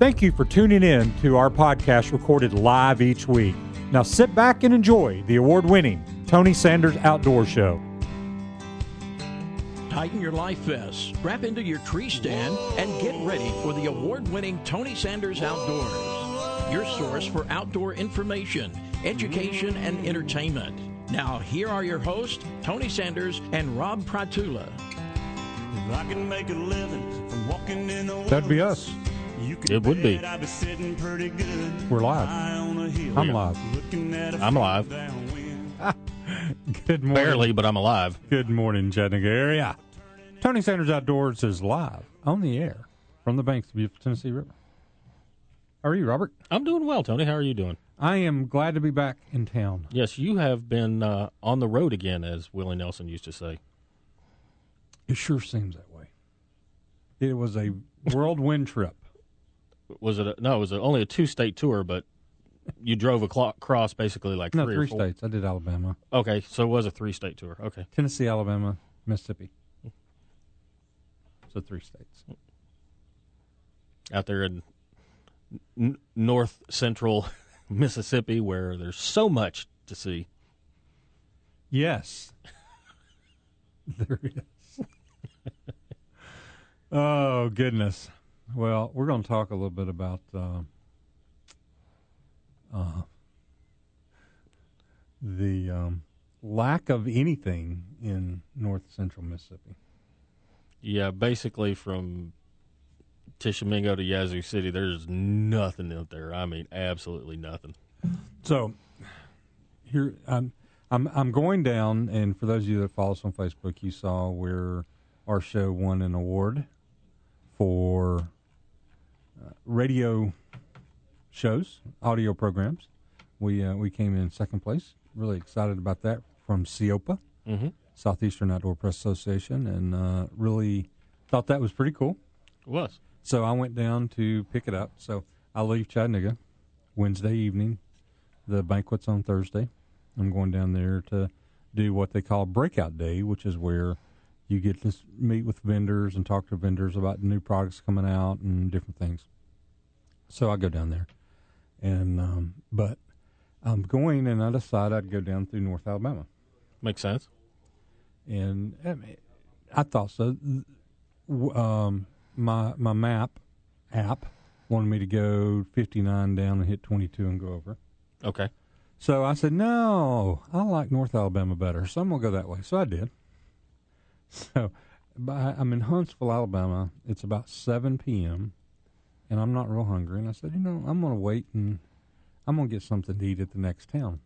Thank you for tuning in to our podcast recorded live each week. Now sit back and enjoy the award winning Tony Sanders Outdoor Show. Tighten your life vests, strap into your tree stand, and get ready for the award winning Tony Sanders Outdoors, your source for outdoor information, education, and entertainment. Now, here are your hosts, Tony Sanders and Rob Pratula. I can make a living from walking in the That'd be us. You can It would be. I'd be sitting pretty good. We're live. on a hill, I'm live. looking at a I'm live. downwind. Good morning. Barely, but I'm alive. Good morning, Chattanooga area. Tony Sanders Outdoors is live on the air from the banks of the beautiful Tennessee River. How are you, Robert? I'm doing well, Tony. How are you doing? I am glad to be back in town. Yes, you have been uh, on the road again, as Willie Nelson used to say. It sure seems that way. It was a whirlwind trip. Was it? A, no, it was a, only a two-state tour, but you drove across basically like No, three, three or four. states. I did Alabama, Okay, so it was a three-state tour. Okay, Tennessee, Alabama, Mississippi. So three states. out there in n- north central Mississippi, where there's so much to see. Yes. there is. oh, goodness. Well, we're going to talk a little bit about uh, uh, the um, lack of anything in north central Mississippi. Yeah, basically from Tishomingo to Yazoo City, there's nothing out there. I mean, absolutely nothing. So here I'm I'm I'm going down and for those of you that follow us on Facebook, you saw where our show won an award for uh, radio shows, audio programs. We uh, we came in second place. Really excited about that from SEOPA, Mm-hmm. Southeastern Outdoor Press Association, and uh, really thought that was pretty cool. It was So I went down to pick it up. So I leave Chattanooga Wednesday evening. The banquet's on Thursday. I'm going down there to do what they call breakout day, which is where you get to meet with vendors and talk to vendors about new products coming out and different things. So I go down there, and um, but I'm going, and I decide I'd go down through North Alabama makes sense. and I, mean, I thought so. Um, my my map app wanted me to go 59 down and hit 22 and go over. Okay. So I said, no, I like North Alabama better, so I'm gonna go that way. So I did. So, by, I'm in Huntsville, Alabama. It's about 7 p.m. and I'm not real hungry. And I said, you know, I'm gonna wait and I'm gonna get something to eat at the next town.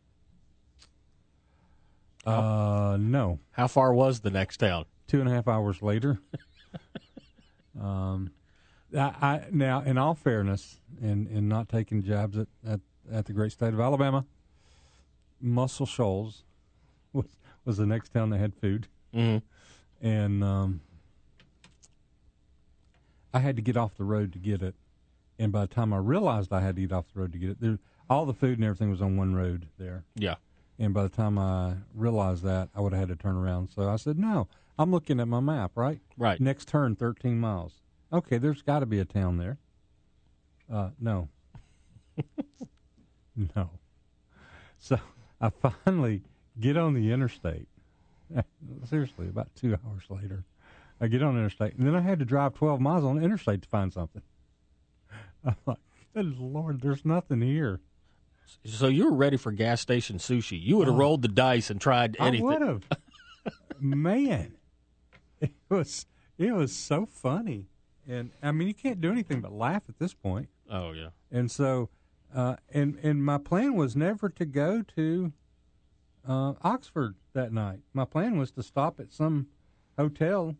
Uh, no How far was the next town? two and a half hours later. um, I, I now, in all fairness, and and not taking jabs at, at, at the great state of Alabama, Muscle Shoals was was the next town that had food, Mm-hmm. And um, I had to get off the road to get it. And by the time I realized I had to get off the road to get it, there, all the food and everything was on one road there. Yeah. And by the time I realized that, I would have had to turn around. So I said, no, I'm looking at my map, right? Right. Next turn, 13 miles. Okay, there's got to be a town there. Uh, no. no. So I finally get on the interstate. Seriously, about two hours later, I get on the interstate. And then I had to drive 12 miles on the interstate to find something. I'm like, good Lord, there's nothing here. So you were ready for gas station sushi. You would have Oh. rolled the dice and tried anything. I would have. Man, it was it was so funny, and I mean you can't do anything but laugh at this point. Oh yeah. And so, uh, and and my plan was never to go to uh, Oxford that night. My plan was to stop at some hotel,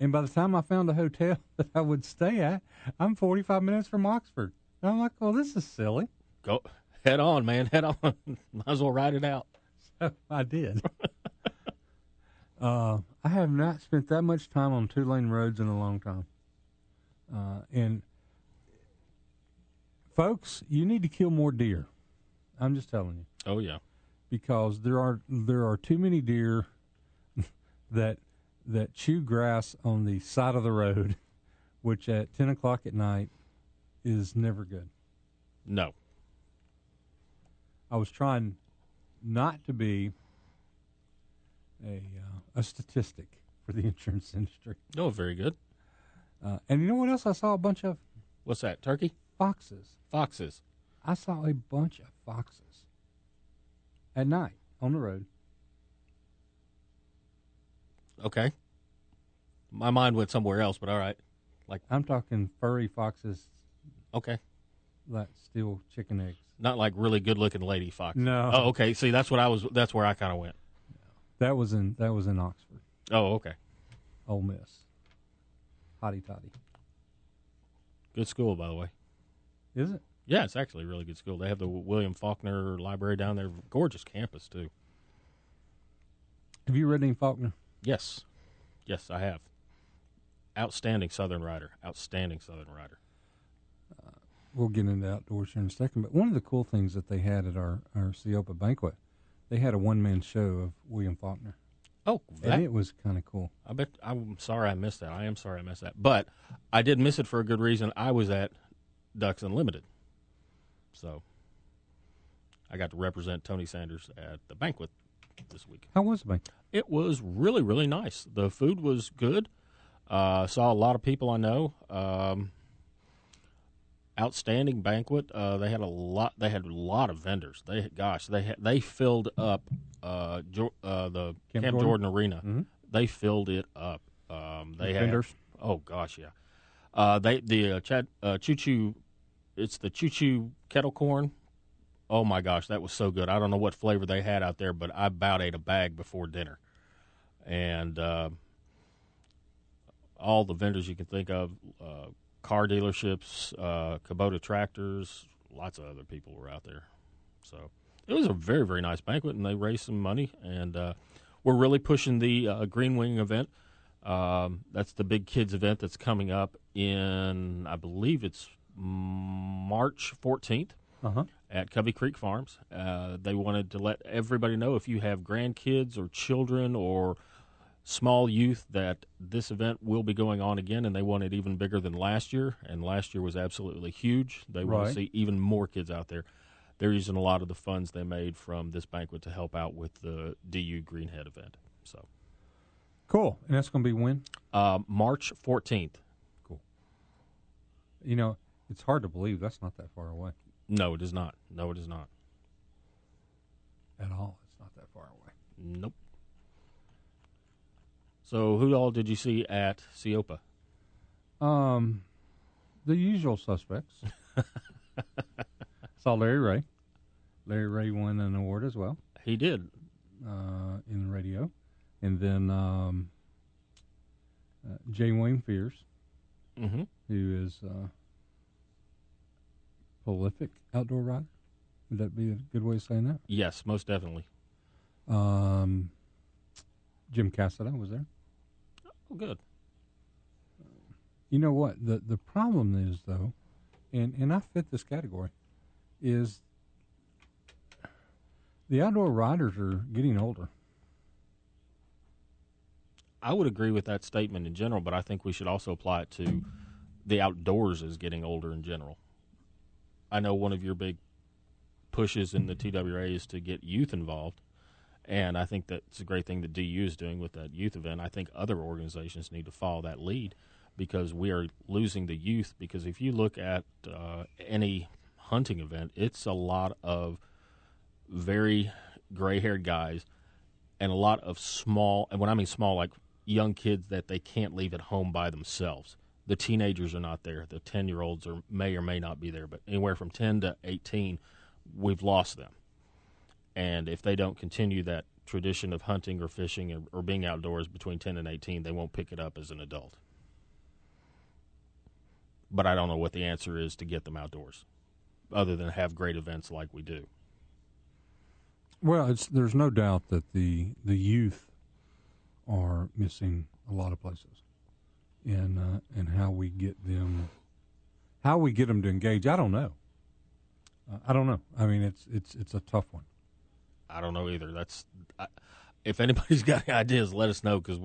and by the time I found a hotel that I would stay at, I'm 45 minutes from Oxford. And I'm like, well, this is silly. Go head on, man. Head on. Might as well ride it out. I did. uh, I have not spent that much time on two lane roads in a long time. Uh, and folks, you need to kill more deer. I'm just telling you Oh yeah. Because there are there are too many deer that that chew grass on the side of the road, which at ten o'clock at night is never good. No. I was trying not to be a uh, a statistic for the insurance industry. Oh, very good. Uh, and you know what else? I saw a bunch of What's that? Turkey? foxes. Foxes. I saw a bunch of foxes at night on the road. Okay. My mind went somewhere else, but all right. Like I'm talking furry foxes Okay. that steal chicken eggs. Not like really good looking lady foxes. No. Oh, okay. See, that's what I was. That's where I kind of went. That was in that was in Oxford, Oh, okay. Ole Miss. Hotty toddy. Good school, by the way. Is it? Yeah, it's actually a really good school. They have the William Faulkner Library down there. Gorgeous campus too. Have you read any Faulkner? Yes, yes, I have. Outstanding Southern writer. Outstanding Southern writer. Uh, we'll get into outdoors here in a second. But one of the cool things that they had at our our SEOPA banquet, they had a one man show of William Faulkner, Oh, that, and it was kind of cool. I bet. I'm sorry I missed that. I am sorry I missed that. But I did miss it for a good reason. I was at Ducks Unlimited, so I got to represent Tony Sanders at the banquet this week. How was the banquet? It was really, really nice. The food was good. Uh, saw a lot of people I know. Um, outstanding banquet. Uh, they had a lot. They had a lot of vendors. They, gosh, they had, they filled up uh, jo- uh, the Camp Camp, Jordan? Jordan, Arena. Mhm. They filled it up. Um, they had Vendors? Oh gosh, yeah. Uh, they the uh, Chad, uh, choo choo. It's the choo choo kettle corn. Oh my gosh, that was so good. I don't know what flavor they had out there, but I about ate a bag before dinner. And uh, all the vendors you can think of, uh, car dealerships, uh, Kubota tractors, lots of other people were out there. So it was a very very nice banquet, and they raised some money. And uh, we're really pushing the uh, Green Wing event. Um, that's the big kids event that's coming up in, I believe it's March 14th Uh huh. at Covey Creek Farms. Uh, they wanted to let everybody know if you have grandkids or children or small youth that this event will be going on again, and they want it even bigger than last year. And last year was absolutely huge. They want Right. to see even more kids out there. They're using a lot of the funds they made from this banquet to help out with the DU Greenhead event. So Cool. And that's going to be when? uh, March 14th. Cool. You know, it's hard to believe that's not that far away No, it is not. No, it is not. at all. It's not that far away. Nope. So, who all did you see at SEOPA? Um, the usual suspects. Saw Larry Ray. Larry Ray won an award as well He did. uh, in the radio, and then um, uh, J. Wayne Fears, Mm-hmm. who is uh, prolific outdoor rider. Would that be a good way of saying that? Yes, most definitely. Um, Jim Casada was there. Oh, good. You know what the the problem is though, and and I fit this category, is the outdoor riders are getting older. I would agree with that statement in general, but I think we should also apply it to the outdoors is getting older in general. I know one of your big pushes in the TWRA is to get youth involved, and I think that's a great thing that DU is doing with that youth event. I think other organizations need to follow that lead because we are losing the youth. Because if you look at uh, any hunting event, it's a lot of very gray-haired guys and a lot of small and when i mean small like young kids that they can't leave at home by themselves the teenagers are not there. The 10 year olds are may or may not be there but anywhere from 10 to 18 we've lost them. And if they don't continue that tradition of hunting or fishing or, or being outdoors between 10 and 18 they won't pick it up as an adult. But i don't know what the answer is to get them outdoors other than have great events like we do. Well, there's no doubt that the the youth are missing a lot of places, and uh, and how we get them, how we get them to engage. I don't know. Uh, I don't know. I mean, it's it's it's a tough one. I don't know either. That's I, if anybody's got any ideas, let us know because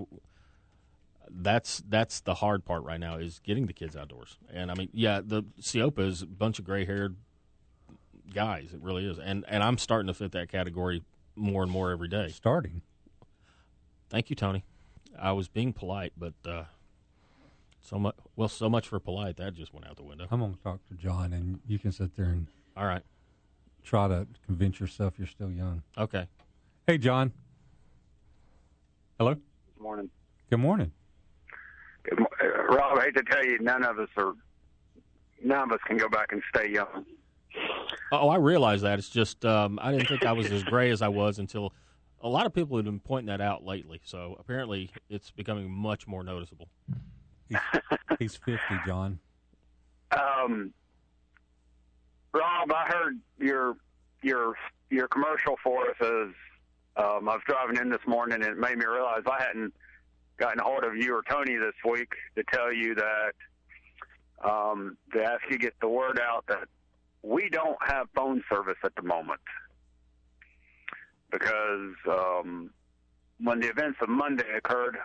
that's that's the hard part right now is getting the kids outdoors. And I mean, yeah, the SEOPA is a bunch of gray haired guys. It really is, and and I'm starting to fit that category more and more every day. Starting. Thank you, Tony. I was being polite, but uh, so much well, so much for polite. That just went out the window. I'm going to talk to John, and you can sit there and All right. try to convince yourself you're still young. Okay. Hey, John. Hello. Good morning. Good morning. Good mo- uh, Rob, I hate to tell you, none of us are, none of us can go back and stay young. Oh, I realize that. It's just um, I didn't think I was as gray as I was until a lot of people have been pointing that out lately. So apparently, it's becoming much more noticeable. He's, he's 50, John. Um, Rob, I heard your your your commercial for us is. Um, I was driving in this morning, and it made me realize I hadn't gotten a hold of you or Tony this week to tell you that um, to ask you to get the word out that we don't have phone service at the moment because um, when the events of Monday occurred,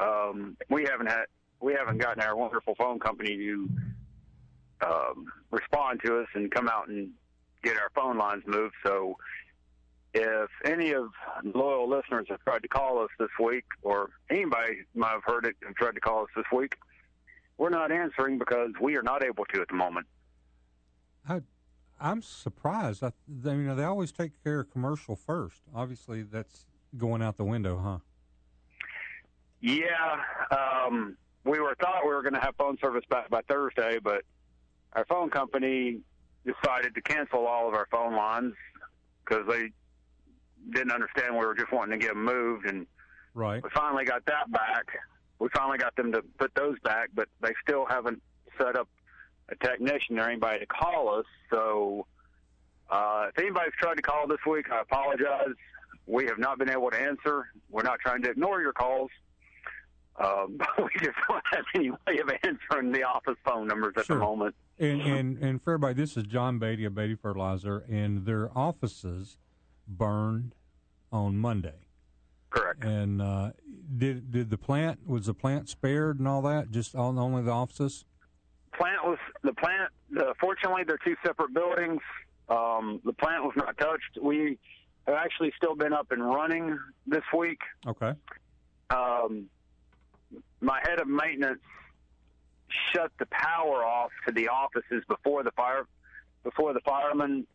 um, we haven't had we haven't gotten our wonderful phone company to um, respond to us and come out and get our phone lines moved. So, if any of loyal listeners have tried to call us this week, or anybody might have heard it and tried to call us this week, we're not answering because we are not able to at the moment. I, I'm surprised. I, they, you know, they always take care of commercial first. Obviously, that's going out the window, huh? Yeah, um, we were thought we were going to have phone service back by Thursday, but our phone company decided to cancel all of our phone lines because they didn't understand we were just wanting to get them moved, and Right. we finally got that back. We finally got them to put those back, but they still haven't set up a technician or anybody to call us. So, uh, if anybody's tried to call this week, I apologize. We have not been able to answer. We're not trying to ignore your calls. Um, we just don't have any way of answering the office phone numbers at Sure. the moment. And, and and for everybody, this is John Beatty of Beatty Fertilizer, and their offices burned on Monday. Correct. And uh, did did the plant was the plant spared and all that? Just on only the offices? plant was the plant. The, fortunately, they're two separate buildings. Um, the plant was not touched. We have actually still been up and running this week. Okay. Um, my head of maintenance shut the power off to the offices before the fire before the firemen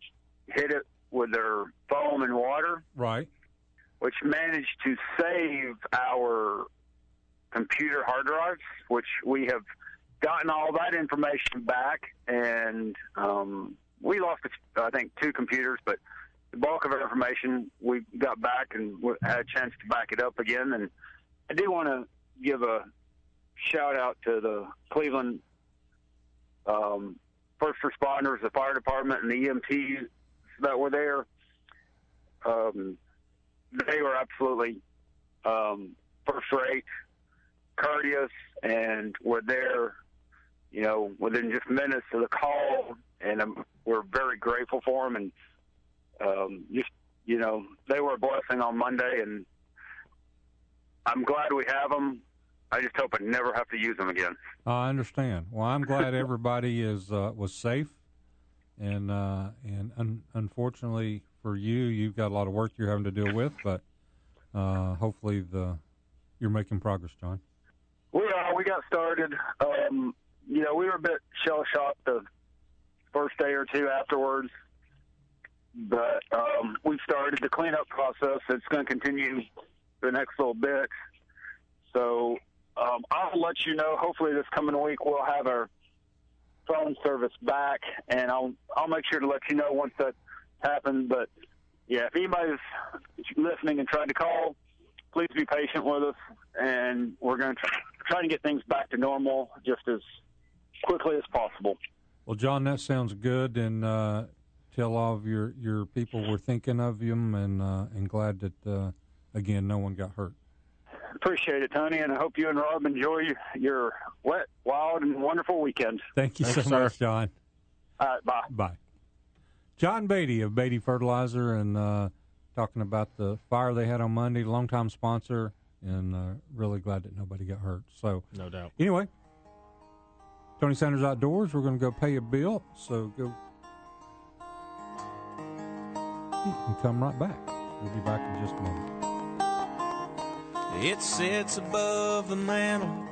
hit it with their foam and water, Right. which managed to save our computer hard drives, which we have gotten all that information back, and um, we lost, I think, two computers, but the bulk of our information we got back and had a chance to back it up again. And I do want to give a shout out to the Cleveland um, first responders, the fire department, and the EMTs that were there. Um, they were absolutely um, first rate, courteous, and were there, you know, within just minutes of the call. And um, we're very grateful for them. And um, just, you know, they were a blessing on Monday, and I'm glad we have them. I just hope I never have to use them again. I understand. Well, I'm glad everybody is uh, was safe, and uh, and un- unfortunately for you, you've got a lot of work you're having to deal with, but uh, hopefully the you're making progress, John. We are. We got started. Um, you know, we were a bit shell shocked the first day or two afterwards, but um, we started the cleanup process. It's going to continue the next little bit. So um, I'll let you know. Hopefully, this coming week we'll have our phone service back, and I'll I'll make sure to let you know once that happens. But yeah, if anybody's listening and trying to call, please be patient with us, and we're going to try, try to get things back to normal just as quickly as possible. Well, John, that sounds good, and uh, tell all of your, your people we're thinking of them, and uh, and glad that uh, again no one got hurt. Appreciate it, Tony, and I hope you and Rob enjoy your wet, wild, and wonderful weekend. Thank you Thanks, so sir. much, John. All right, bye. Bye. John Beatty of Beatty Fertilizer, and uh, talking about the fire they had on Monday. Longtime sponsor and uh, really glad that nobody got hurt. So No doubt. anyway, Tony Sanders Outdoors. We're going to go pay a bill. So go and come right back. We'll be back in just a moment. It sits above the mantle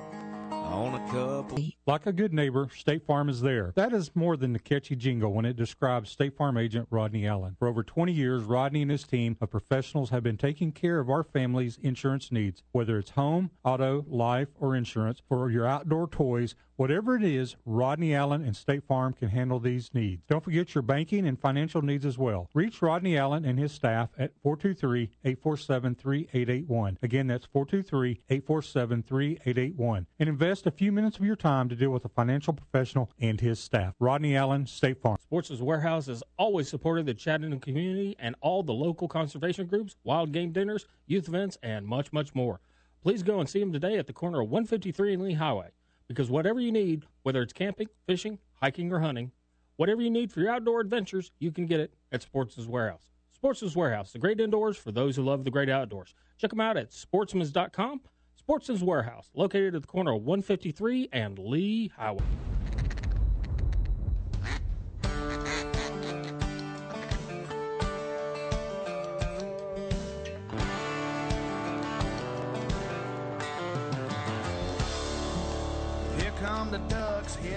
on a couple. Like a good neighbor, State Farm is there. That is more than the catchy jingle when it describes State Farm agent Rodney Allen. For over 20 years, Rodney and his team of professionals have been taking care of our family's insurance needs, whether it's home, auto, life, or insurance for your outdoor toys. Whatever it is, Rodney Allen and State Farm can handle these needs. Don't forget your banking and financial needs as well. Reach Rodney Allen and his staff at 423 847 3881. Again, that's 423 847 3881. And invest a few minutes of your time to deal with a financial professional and his staff. Rodney Allen, State Farm. Sportsman's Warehouse has always supported the Chattanooga community and all the local conservation groups, wild game dinners, youth events, and much, much more. Please go and see them today at the corner of 153 and Lee Highway. Because whatever you need, whether it's camping, fishing, hiking, or hunting, whatever you need for your outdoor adventures, you can get it at Sportsman's Warehouse. Sportsman's Warehouse, the great indoors for those who love the great outdoors. Check them out at sportsmans.com. Sportsman's Warehouse, located at the corner of 153 and Lee Highway.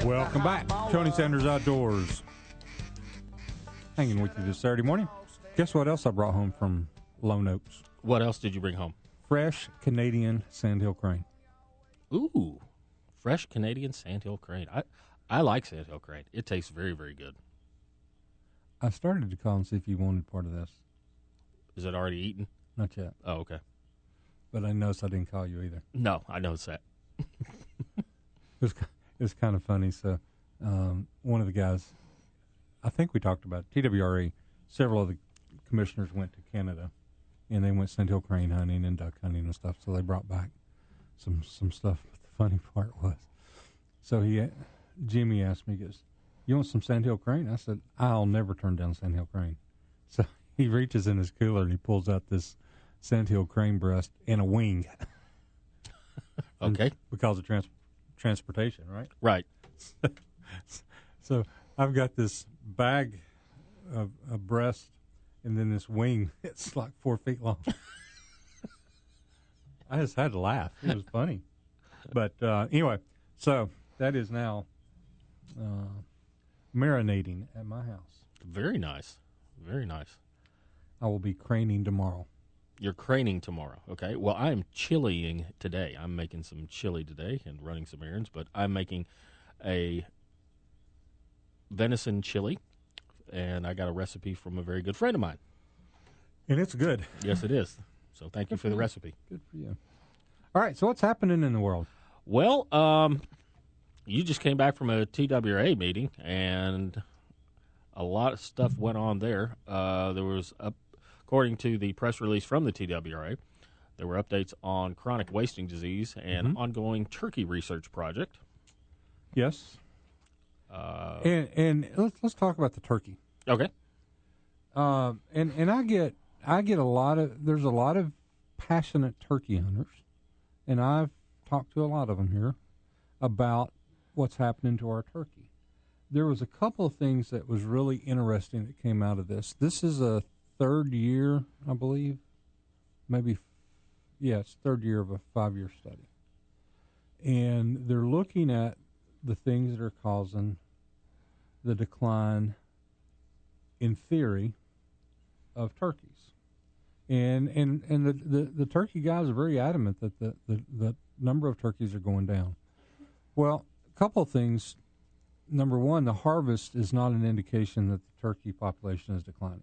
Welcome back. Tony. Sanders Outdoors. Hanging with you this Saturday morning. Guess what else I brought home from Lone Oaks? What else did you bring home? Fresh Canadian sandhill crane. Ooh, fresh Canadian sandhill crane. I I like sandhill crane. It tastes very very good. I started to call and see if you wanted part of this. Is it already eaten? Not yet. Oh, okay. But I noticed I didn't call you either. No, I know it's that. It was, it was kind of funny. So, um, one of the guys, I think we talked about TWRA. Several of the commissioners went to Canada and they went sandhill crane hunting and duck hunting and stuff. So they brought back some, some stuff. But the funny part was, so he, Jimmy asked me, he goes, you want some sandhill crane? I said, I'll never turn down sandhill crane. So he reaches in his cooler and he pulls out this sandhill crane breast and a wing Okay, because of trans- transportation, right? right. So I've got this bag of, of breast and then this wing. It's like four feet long. I just had to laugh. It was funny. But uh, anyway, so that is now uh, marinating at my house. Very nice. Very nice. I will be craning tomorrow. You're craning tomorrow. Okay. Well, I'm chiliing today. I'm making some chili today and running some errands, but I'm making a venison chili, and I got a recipe from a very good friend of mine. And it's good. Yes, it is. So thank you for the recipe. Good for you. All right, so what's happening in the world? Well, um, you just came back from a TWRA meeting, and a lot of stuff went on there. Uh, there was, up, according to the press release from the TWRA, there were updates on chronic wasting disease and ongoing turkey research project. Yes. Uh, And and let's let's talk about the turkey. okay, Um, and and I get I get a lot of there's a lot of passionate turkey hunters, and I've talked to a lot of them here about what's happening to our turkey. There was a couple of things that was really interesting that came out of this. This is a third year, I believe, maybe, yeah, it's third year of a five year study, and they're looking at the things that are causing the decline in theory of turkeys. And and, and the, the, the turkey guys are very adamant that the, the, the number of turkeys are going down. Well, a couple of things. Number one, the harvest is not an indication that the turkey population is declining.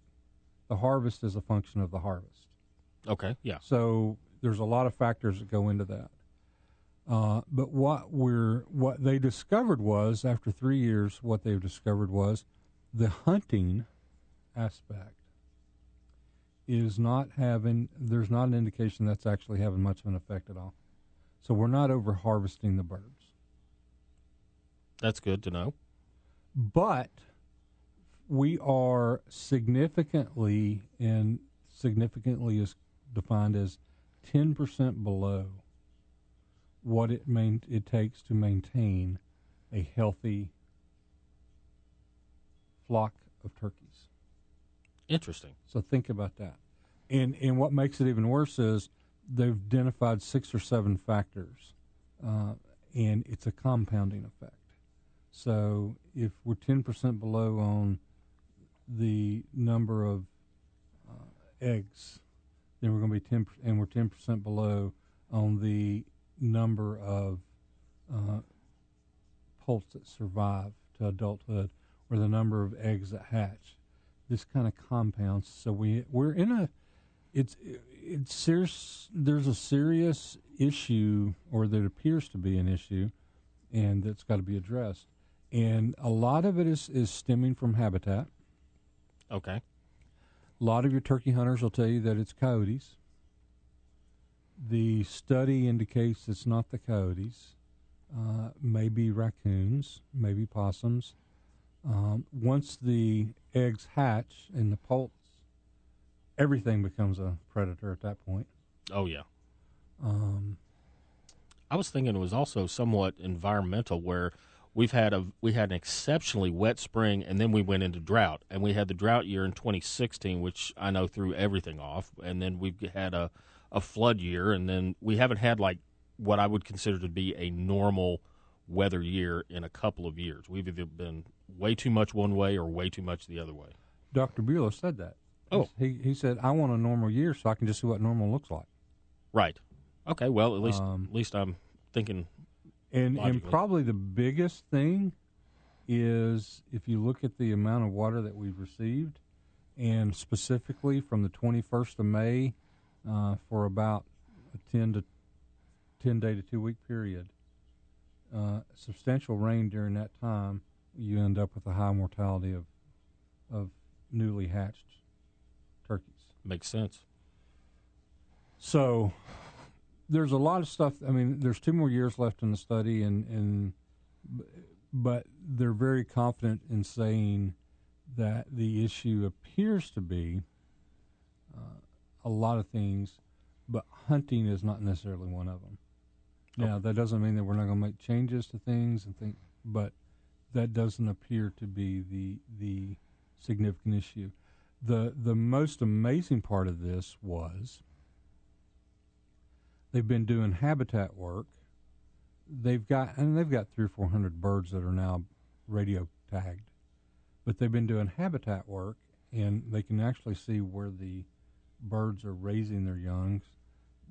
The harvest is a function of the harvest. okay, yeah, So there's a lot of factors that go into that. Uh, but what we're what they discovered was after three years, what they've discovered was the hunting aspect is not having. There's not an indication that's actually having much of an effect at all. So we're not over harvesting the birds, that's good to know. but we are significantly and significantly is defined as ten percent below what it main, it takes to maintain a healthy flock of turkeys. Interesting. So think about that. And and what makes it even worse is they've identified six or seven factors, uh, and it's a compounding effect. So if we're ten percent below on the number of uh, eggs, then we're going to be ten, and we're ten percent below on the number of uh, poults that survive to adulthood, or the number of eggs that hatch. This kind of compounds. So we we're in a it's it's serious. There's a serious issue, or that appears to be an issue, and that's got to be addressed. And a lot of it is is stemming from habitat. Okay. A lot of your turkey hunters will tell you that it's coyotes. The study indicates it's not the coyotes. Uh, maybe raccoons, maybe possums. Um, once the eggs hatch and the poults, everything becomes a predator at that point. Oh yeah. Um, I was thinking it was also somewhat environmental, where we've had a we had an exceptionally wet spring, and then we went into drought, and we had the drought year in 2016, which I know threw everything off, and then we've had a a flood year, and then we haven't had like what I would consider to be a normal weather year in a couple of years. We've either been way too much one way or way too much the other way. Dr. Bueller said that. Oh. he he said I want a normal year so I can just see what normal looks like. Right. Okay. Well, at least Um, at least I'm thinking. And and probably the biggest thing is if you look at the amount of water that we've received, and specifically from the 21st of May uh, for about a 10 to 10 day to two week period, uh, substantial rain during that time, you end up with a high mortality of of newly hatched turkeys. Makes sense. So there's a lot of stuff. I mean, there's two more years left in the study, and and but they're very confident in saying that the issue appears to be uh, a lot of things, but hunting is not necessarily one of them. Now that doesn't mean that we're not going to make changes to things and think, but that doesn't appear to be the the significant issue. the The most amazing part of this was they've been doing habitat work. They've got and they've got three or four hundred birds that are now radio tagged, but they've been doing habitat work, and they can actually see where the birds are raising their youngs.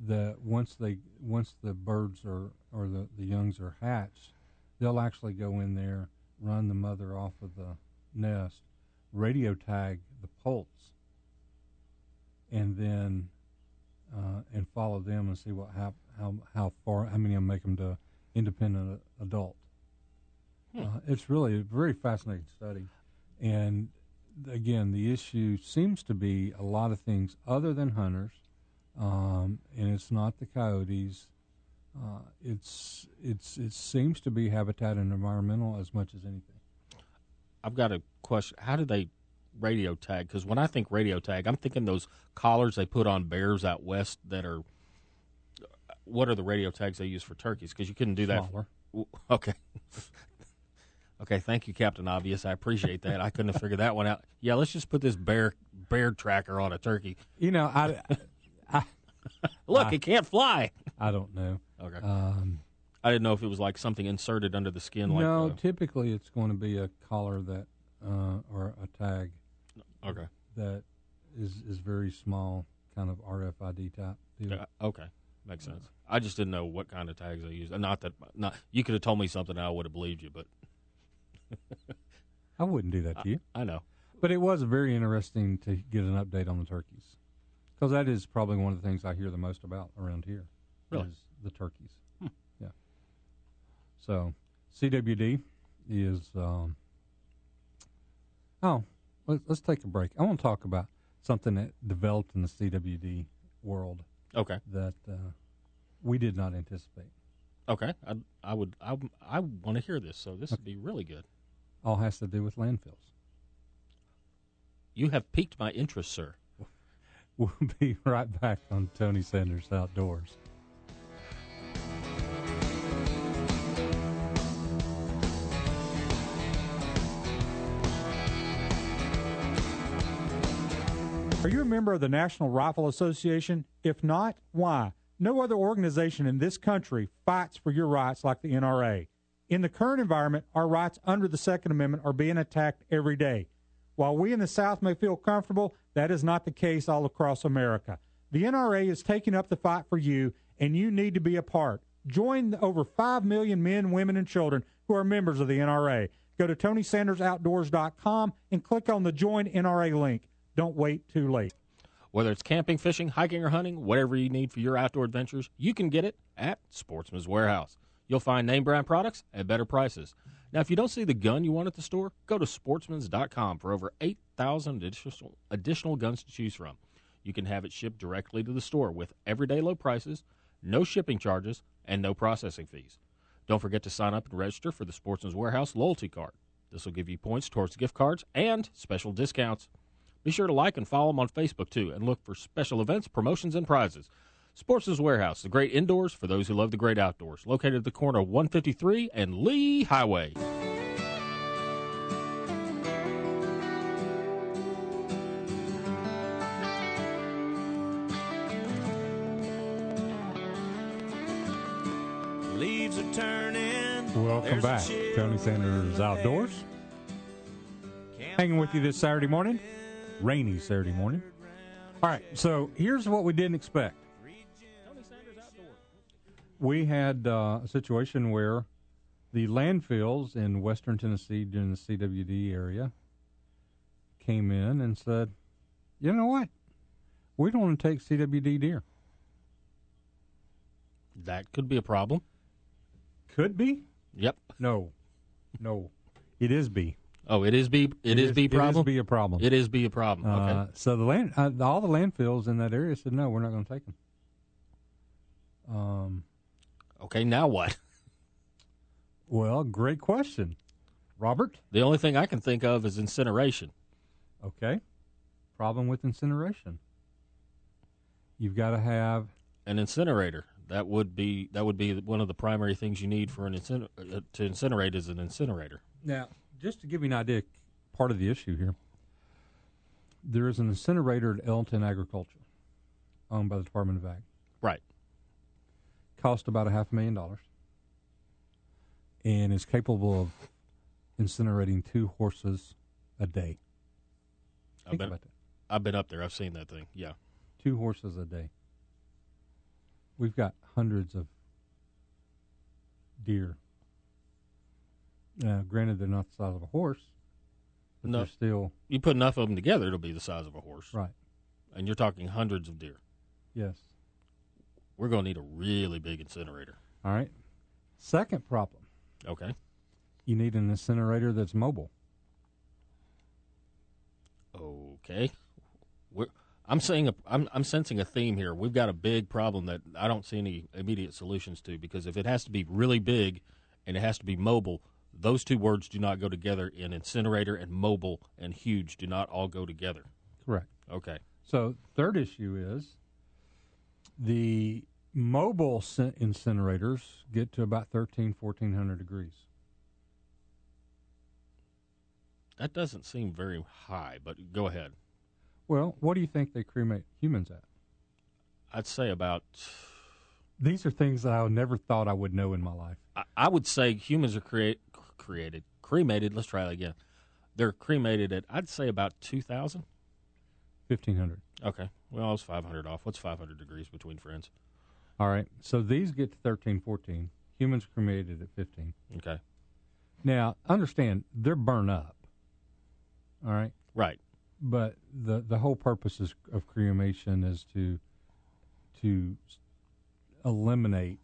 That once they once the birds are or the the youngs are hatched, they'll actually go in there, run the mother off of the nest, radio tag the poults, and then uh, and follow them and see what how how how far how many of them make them to independent adult. Uh, it's really a very fascinating study, and again, the issue seems to be a lot of things other than hunters, um, and it's not the coyotes. Uh, it's it's it seems to be habitat and environmental as much as anything. I've got a question. How do they radio tag? Because when I think radio tag, I'm thinking those collars they put on bears out west that are. What are the radio tags they use for turkeys? Because you couldn't do that. Smaller. Okay. okay, thank you, Captain Obvious. I appreciate that. I couldn't have figured that one out. Yeah, let's just put this bear bear tracker on a turkey. You know, I Look, it can't fly. I don't know. Okay. Um, I didn't know if it was like something inserted under the skin. Like no, uh, typically it's going to be a collar that uh, or a tag okay. that is is very small, kind of RFID type deal. Uh, okay, makes sense. I just didn't know what kind of tags they use. Not that, not you could have told me something, I would have believed you. But I wouldn't do that to you, I know. but it was very interesting to get an update on the turkeys because that is probably one of the things I hear the most about around here. Really? is the turkeys. Yeah. So CWD is. Um, oh, let's, take a break. I want to talk about something that developed in the CWD world Okay, that uh, we did not anticipate. okay. I, I would. I, I want to hear this. So this would be really good. All has to do with landfills. You have piqued my interest, sir. We'll be right back on Tony Sanders Outdoors. Are you a member of the National Rifle Association? If not, why? No other organization in this country fights for your rights like the NRA. In the current environment, our rights under the Second Amendment are being attacked every day. While we in the South may feel comfortable, that is not the case all across America. The NRA is taking up the fight for you, and you need to be a part. Join the over 5 million men, women, and children who are members of the NRA. Go to TonySandersOutdoors.com and click on the Join NRA link. Don't wait too late. Whether it's camping, fishing, hiking, or hunting, whatever you need for your outdoor adventures, you can get it at Sportsman's Warehouse. You'll find name brand products at better prices. Now, if you don't see the gun you want at the store, go to sportsmans.com for over 8,000 additional, additional guns to choose from. You can have it shipped directly to the store with everyday low prices, no shipping charges, and no processing fees. Don't forget to sign up and register for the Sportsman's Warehouse loyalty card. This will give you points towards gift cards and special discounts. Be sure to like and follow them on Facebook too, and look for special events, promotions, and prizes. Sportsman's Warehouse, the great indoors for those who love the great outdoors, located at the corner of 153 and Lee Highway. Leaves are turning. Welcome There's back, Tony Sanders Outdoors. Hanging with you this Saturday morning, rainy Saturday morning. All right, so here's what we didn't expect. We had uh, a situation where the landfills in western Tennessee during the CWD area came in and said, you know what? We don't want to take CWD deer. That could be a problem. Could be? Yep. No. No. It is B. Oh, it is be it is be problem. It is be a problem. It is be a problem. Uh, Okay. so the land, uh, all the landfills in that area said, no, we're not going to take them. Um, Okay. Now what? well, great question, Robert. The only thing I can think of is incineration. Okay, problem with incineration. You've got to have An incinerator. That would be that would be one of the primary things you need for an inciner- uh, to incinerate is an incinerator. now. Just to give you an idea, part of the issue here. There is an incinerator at Ellington Agriculture, owned by the Department of Ag. Right. Cost about a half a million dollars, and is capable of incinerating two horses a day. I've Think been about that. I've been up there. I've seen that thing. Yeah. two horses a day. We've got hundreds of deer. Now, granted, they're not the size of a horse, but No. they're still You put enough of them together, it'll be the size of a horse. right. And you're talking hundreds of deer. Yes. We're going to need a really big incinerator. All right. Second problem: Okay. you need an incinerator that's mobile. Okay. We're, I'm saying a, I'm I'm sensing a theme here. We've got a big problem that I don't see any immediate solutions to because if it has to be really big and it has to be mobile, those two words do not go together in incinerator and mobile and huge do not all go together. Correct. Okay. So, third issue is the mobile incinerators get to about 13, 1400 degrees. That doesn't seem very high, but go ahead. Well, what do you think they cremate humans at? I'd say about These are things that I never thought I would know in my life. I, I would say humans are create created cremated. Let's try that again. They're cremated at I'd say about two thousand. Fifteen hundred. Okay. Well, I was five hundred off. What's five hundred degrees between friends? All right. So these get to 13, 14. Humans cremated at fifteen. Okay. Now, understand they're burned up. All right. Right. But the the whole purpose is, of cremation is to to eliminate,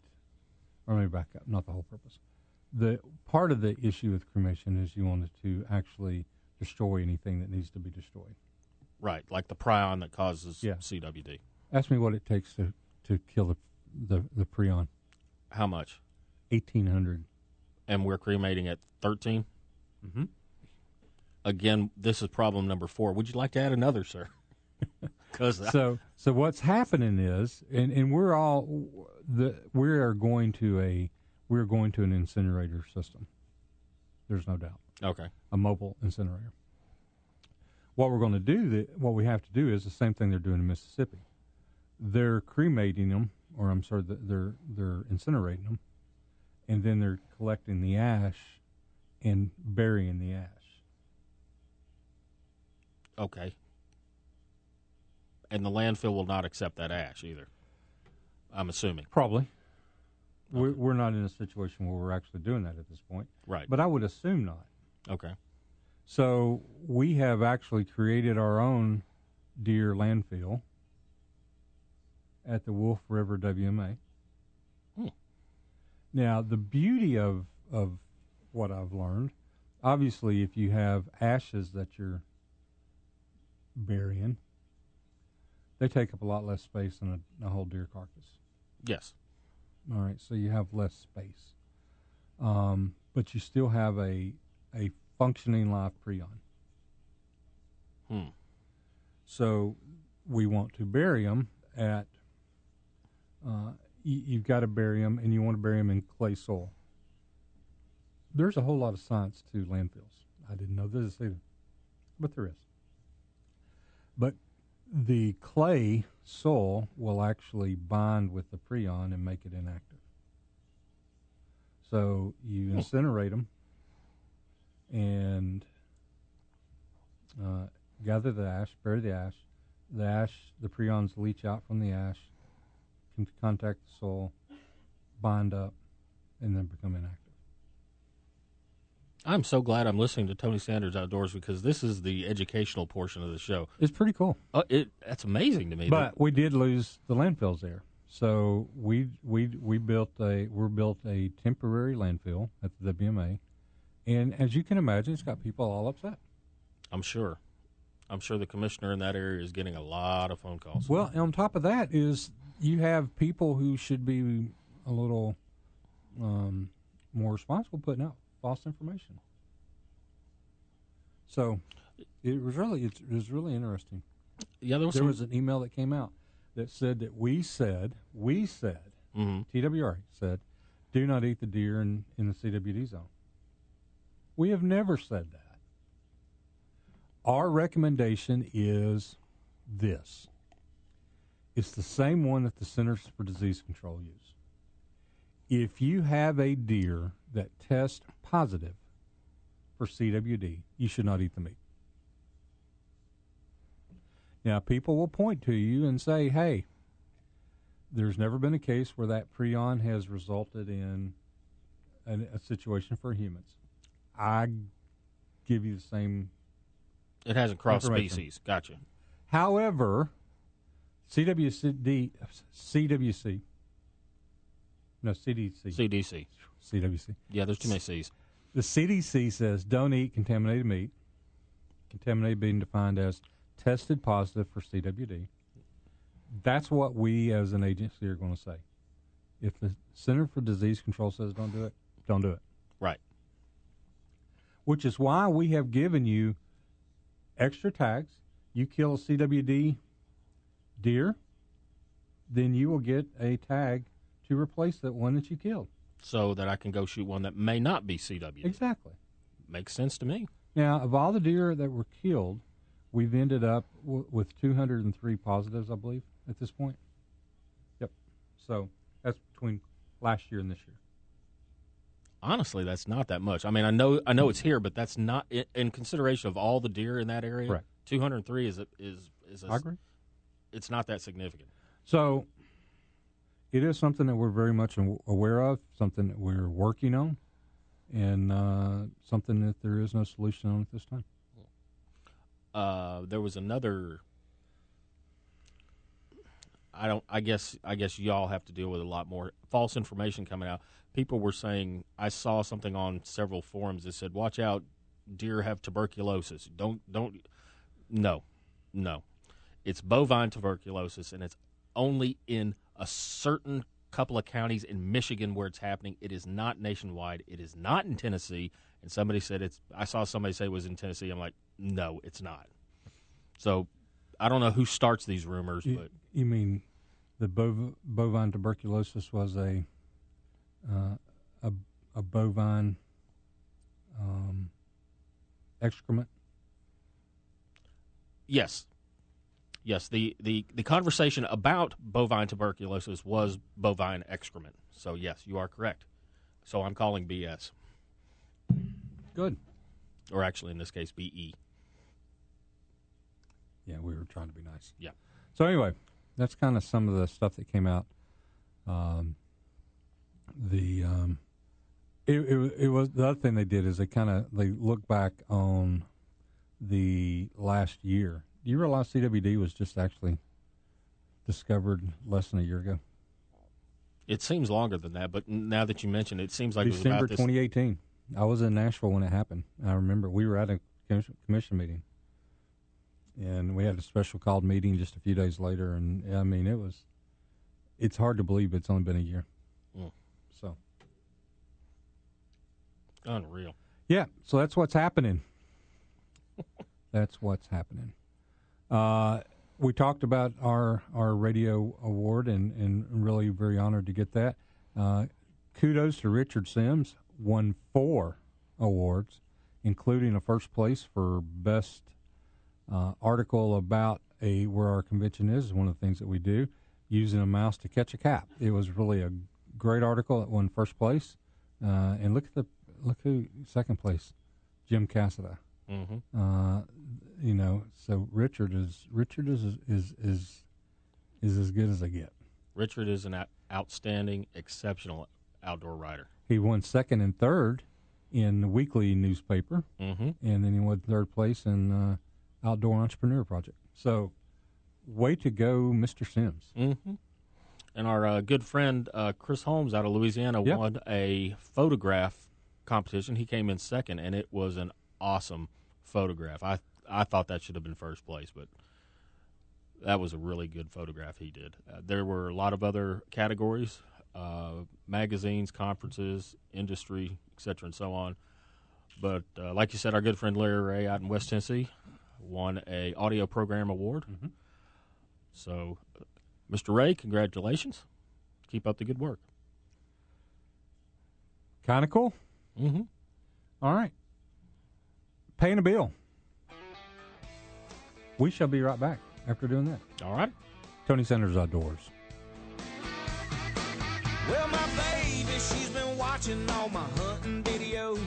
or maybe back up. Not the whole purpose. The part of the issue with cremation is you wanted to actually destroy anything that needs to be destroyed. Right. Like the prion that causes Yeah. CWD. Ask me what it takes to to kill the the, the prion. How much? Eighteen hundred. And we're cremating at 13 Mhm. Again, this is problem number four. Would you like to add another, sir? because so so what's happening is, and and we're all the we are going to a we're going to an incinerator system. There's no doubt, okay, a mobile incinerator. What we're going to do, that what we have to do, is the same thing they're doing in Mississippi. They're cremating them, or I'm sorry, they're they're incinerating them, and then they're collecting the ash and burying the ash. okay. And the landfill will not accept that ash either. I'm assuming. Probably. We're, we're not in a situation where we're actually doing that at this point, Right. but I would assume not. okay. So we have actually created our own deer landfill at the Wolf River WMA. Hmm. Now, the beauty of of what I've learned, obviously, if you have ashes that you're burying, they take up a lot less space than a, a whole deer carcass. Yes. All right, so you have less space, um, but you still have a a functioning live prion. Hmm. So we want to bury them at. Uh, you, you've got to bury them, and you want to bury them in clay soil. There's a whole lot of science to landfills. I didn't know this either, but there is. But the clay soil will actually bind with the prion and make it inactive. So you incinerate them and uh, gather the ash, bury the ash. The ash, the prions leach out from the ash, can contact the soil, bind up, and then become inactive. I'm so glad I'm listening to Tony Sanders Outdoors because this is the educational portion of the show. It's pretty cool. Uh, it that's amazing to me. But we did lose the landfills there. So we we we built a we built a temporary landfill at the WMA, and as you can imagine, it's got people all upset. I'm sure. I'm sure the commissioner in that area is getting a lot of phone calls. Well, on top of that is you have people who should be a little um, more responsible putting out false information. So it was really it was really interesting. yeah, there was, There was an email that came out that said that we said we said Mhm. TWRA said do not eat the deer in, in the CWD zone. We have never said that. Our recommendation is this. It's the same one that the Centers for Disease Control use. If you have a deer that tests positive for CWD, you should not eat the meat. Now, people will point to you and say, hey, there's never been a case where that prion has resulted in an, a situation for humans. I give you the same. it hasn't crossed species. Gotcha. However, CWCD, CWC, no, CDC, CDC. CWC. Yeah, there's too many C's. The CDC says don't eat contaminated meat. Contaminated being defined as tested positive for CWD. That's what we as an agency are going to say. If the Center for Disease Control says don't do it, don't do it. Right. Which is why we have given you extra tags. You kill a CWD deer, then you will get a tag to replace that one that you killed. So that I can go shoot one that may not be CW. Exactly. Makes sense to me. Now, of all the deer that were killed, we've ended up w- with 203 positives, I believe, at this point. Yep. So that's between last year and this year. Honestly, that's not that much. I mean, I know I know it's here, but that's not in, in consideration of all the deer in that area. Correct. 203 is a, is is a, I agree. It's not that significant. So it is something that we're very much aware of, something that we're working on, and uh, something that there is no solution on at this time. Uh, there was another. I don't. I guess. I guess y'all have to deal with a lot more false information coming out. People were saying. I saw something on several forums that said, "Watch out, deer have tuberculosis." Don't. Don't. No, no. It's bovine tuberculosis, and it's only in a certain couple of counties in Michigan where it's happening. It is not nationwide. It is not in Tennessee. And somebody said it's. I saw somebody say it was in Tennessee. I'm like, no, it's not. So I don't know who starts these rumors, You, but you mean the bov- bovine tuberculosis was a uh, a, a bovine um, excrement? yes, yes. The, the the conversation about bovine tuberculosis was bovine excrement. So yes, you are correct. So I'm calling BS, Good. or actually in this case. BE. Yeah, we were trying to be nice. Yeah. So anyway, that's kind of some of the stuff that came out. Um, the um, it, it it was the other thing they did is they kind of they look back on the last year. Do you realize CWD was just actually discovered less than a year ago? It seems longer than that, but now that you mention it, it seems like it was December about this. 2018. I was in Nashville when it happened. I remember we were at a commission, commission meeting, and we had a special called meeting just a few days later. And I mean, it was. It's hard to believe it's only been a year. Mm. So Unreal. yeah, so that's what's happening. that's what's happening. Uh, we talked about our our radio award, and and really very honored to get that. Uh, kudos to Richard Simms, won four awards, including a first place for best uh, article about a where our convention is. One of the things that we do, using a mouse to catch a cat. It was really a great article. that won first place, uh, and look at the look who second place, Jim Casada. Hmm Uh, you know, so Richard is Richard is is is is as good as I get. Richard is an outstanding, exceptional outdoor writer. He won second and third in the weekly newspaper, Mm-hmm. and then he won third place in uh, Outdoor Entrepreneur Project. So, way to go, Mr. Simms. Mm-hmm. And our uh, good friend uh, Chris Holmes out of Louisiana Yep. won a photograph competition. He came in second, and it was an awesome photograph. I I thought that should have been first place, but that was a really good photograph he did. Uh, there were a lot of other categories: uh, magazines, conferences, industry, etc., and so on. But uh, like you said, our good friend Larry Ray out in West Tennessee won a audio program award. So, uh, Mr. Ray, congratulations! Keep up the good work. Kind of cool. Mm-hmm. All right. Paying a bill. We shall be right back after doing that. All right. Tony Sanders Outdoors. Well, my baby, she's been watching all my hunting videos.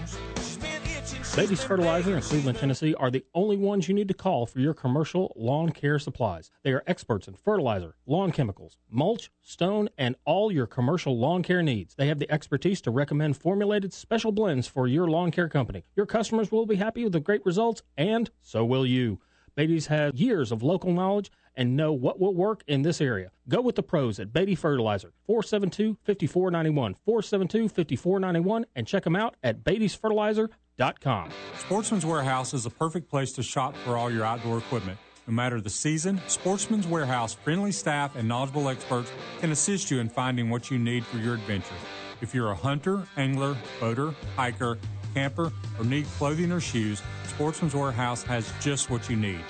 Been Fertilizer in Cleveland, Tennessee are the only ones you need to call for your commercial lawn care supplies. They are experts in fertilizer, lawn chemicals, mulch, stone, and all your commercial lawn care needs. They have the expertise to recommend formulated special blends for your lawn care company. Your customers will be happy with the great results, and so will you. Beatty's has years of local knowledge and know what will work in this area. Go with the pros at Beatty Fertilizer, 472-5491, 472-5491, and check them out at beattysfertilizer.com. Sportsman's Warehouse is the perfect place to shop for all your outdoor equipment. No matter the season, Sportsman's Warehouse friendly staff and knowledgeable experts can assist you in finding what you need for your adventure. If you're a hunter, angler, boater, hiker, camper, or need clothing or shoes, Sportsman's Warehouse has just what you need.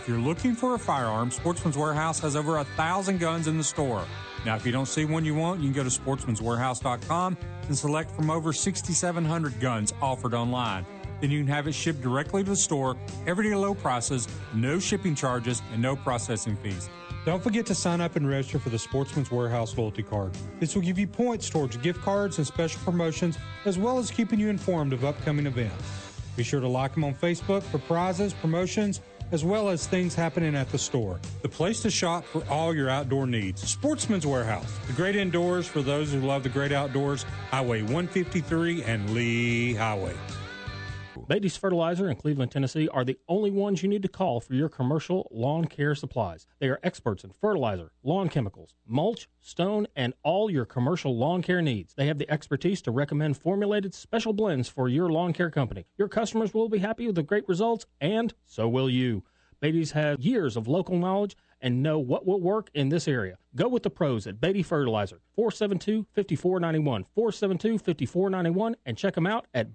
If you're looking for a firearm, Sportsman's Warehouse has over a thousand guns in the store. Now, if you don't see one you want, you can go to sportsmanswarehouse.com and select from over 6,700 guns offered online. Then you can have it shipped directly to the store, everyday low prices, no shipping charges, and no processing fees. Don't forget to sign up and register for the Sportsman's Warehouse loyalty card. This will give you points towards gift cards and special promotions, as well as keeping you informed of upcoming events. Be sure to like them on Facebook for prizes, promotions, as well as things happening at the store. The place to shop for all your outdoor needs. Sportsman's Warehouse, the great indoors for those who love the great outdoors. Highway 153 and Lee Highway. Beatty's Fertilizer in Cleveland, Tennessee are the only ones you need to call for your commercial lawn care supplies. They are experts in fertilizer, lawn chemicals, mulch, stone, and all your commercial lawn care needs. They have the expertise to recommend formulated special blends for your lawn care company. Your customers will be happy with the great results, and so will you. Beatty's has years of local knowledge and know what will work in this area. Go with the pros at Beatty Fertilizer, 472-5491, 472-5491, and check them out at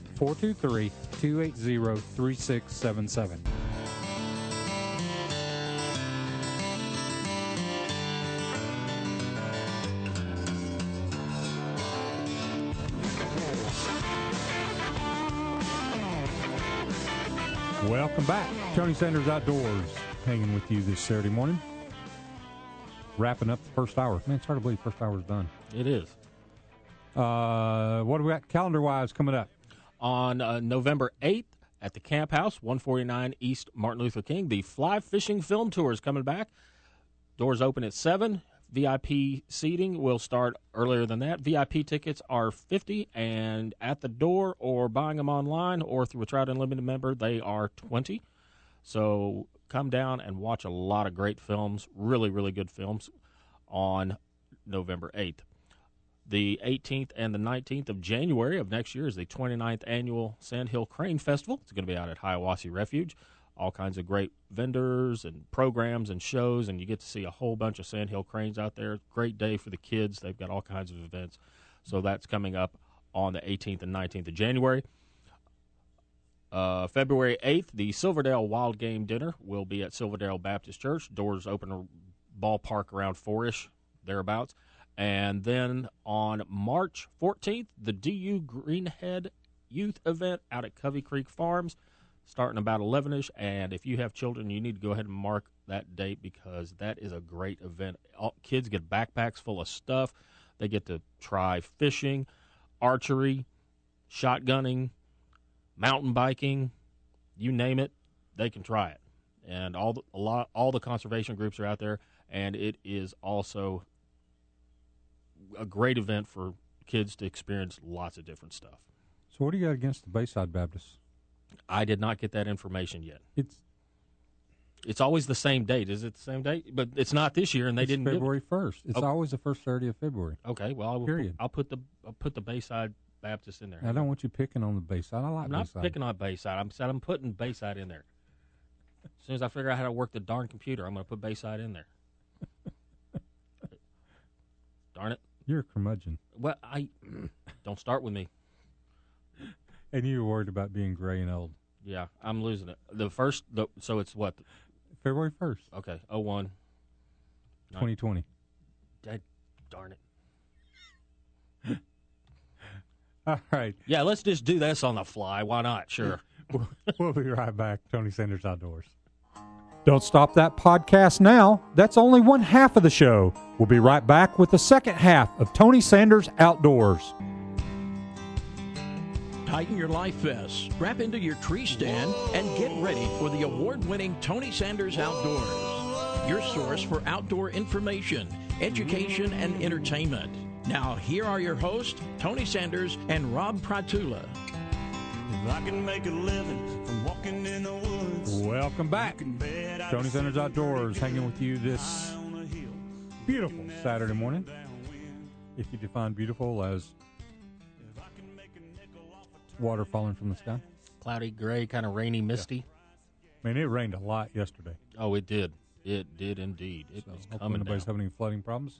423 280 3677. Welcome back. Tony Sanders Outdoors hanging with you this Saturday morning. Wrapping up the first hour. Man, it's hard to believe the first hour's done. It is. Uh, what do we got calendar wise coming up? On uh, November 8th at the Camp House, 149 East Martin Luther King, the Fly Fishing Film Tour is coming back. Doors open at 7. VIP seating will start earlier than that. VIP tickets are 50 and at the door or buying them online or through a Trout Unlimited member, they are 20. So come down and watch a lot of great films, really, really good films on November 8th. The 18th and the 19th of January of next year is the 29th annual Sandhill Crane Festival. It's going to be out at Hiwassee Refuge. All kinds of great vendors and programs and shows, and you get to see a whole bunch of Sandhill cranes out there. Great day for the kids. They've got all kinds of events. So that's coming up on the 18th and 19th of January. Uh, February 8th, the Silverdale Wild Game Dinner will be at Silverdale Baptist Church. Doors open ballpark around 4 ish, thereabouts. And then on March 14th, the DU Greenhead Youth Event out at Covey Creek Farms, starting about 11 ish. And if you have children, you need to go ahead and mark that date because that is a great event. All, kids get backpacks full of stuff, they get to try fishing, archery, shotgunning, mountain biking, you name it, they can try it. And all the, a lot, all the conservation groups are out there, and it is also a great event for kids to experience lots of different stuff. So, what do you got against the Bayside Baptists? I did not get that information yet. It's It's always the same date. Is it the same date? But it's not this year, and they didn't. give it. February first. It's Oh. always the first Saturday of February. Okay, well, I will Period. I'll put the I'll put the Bayside Baptist in there. I don't want you picking on the Bayside. I like I'm not Bayside. picking on Bayside. I'm said I'm putting Bayside in there. As soon as I figure out how to work the darn computer, I'm going to put Bayside in there. darn it! You're a curmudgeon, Well, I don't start with me. and you're worried about being gray and old. Yeah, I'm losing it. The first, the, so it's what? February first, Okay, oh one. Right. twenty twenty. Dead, darn it. All right, Yeah, let's just do this on the fly. Why not? Sure. we'll be right back. Tony Sanders Outdoors. Don't stop that podcast now. That's only one half of the show. We'll be right back with the second half of Tony Sanders Outdoors. Tighten your life vests, strap into your tree stand, and get ready for the award winning Tony Sanders Outdoors, your source for outdoor information, education, and entertainment. Now, here are your hosts, Tony Sanders and Rob Pratula. If I can make a living from walking in the woods, Welcome back. Tony Sanders Outdoors hanging with you this high on a hill, beautiful Saturday morning. If you define beautiful as If I can make a nickel off a water falling from the sky. Cloudy, gray, kind of rainy, misty. I mean, it rained a lot yesterday. Oh, it did. It did indeed. It So was coming nobody's down. having any flooding problems.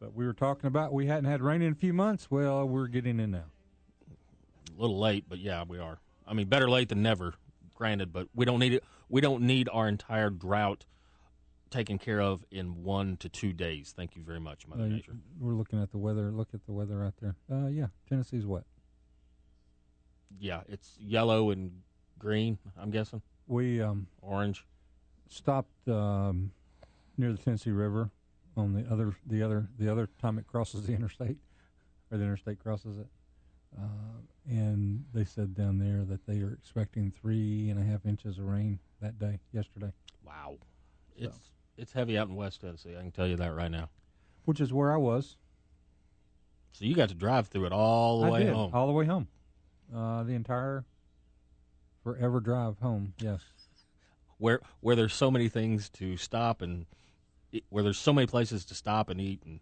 But we were talking about we hadn't had rain in a few months. Well, we're getting in now. A little late, but yeah, we are. I mean, better late than never. Granted, but we don't need it. We don't need our entire drought taken care of in one to two days. Thank you very much, Mother Uh, Nature. we're looking at the weather. Look at the weather out there. Uh, yeah, Tennessee's wet. Yeah, it's yellow and green. I'm guessing We um, orange. stopped um, near the Tennessee River on the other the other the other time it crosses the interstate or the interstate crosses it. Uh, and they said down there that they are expecting three and a half inches of rain that day yesterday, Wow, it's it's heavy out in West Tennessee. I can tell you that right now. which is where I was. So you got to drive through it all the I way did, home. all the way home, uh, the entire forever drive home. Yes. where where there's so many things to stop and where there's so many places to stop and eat and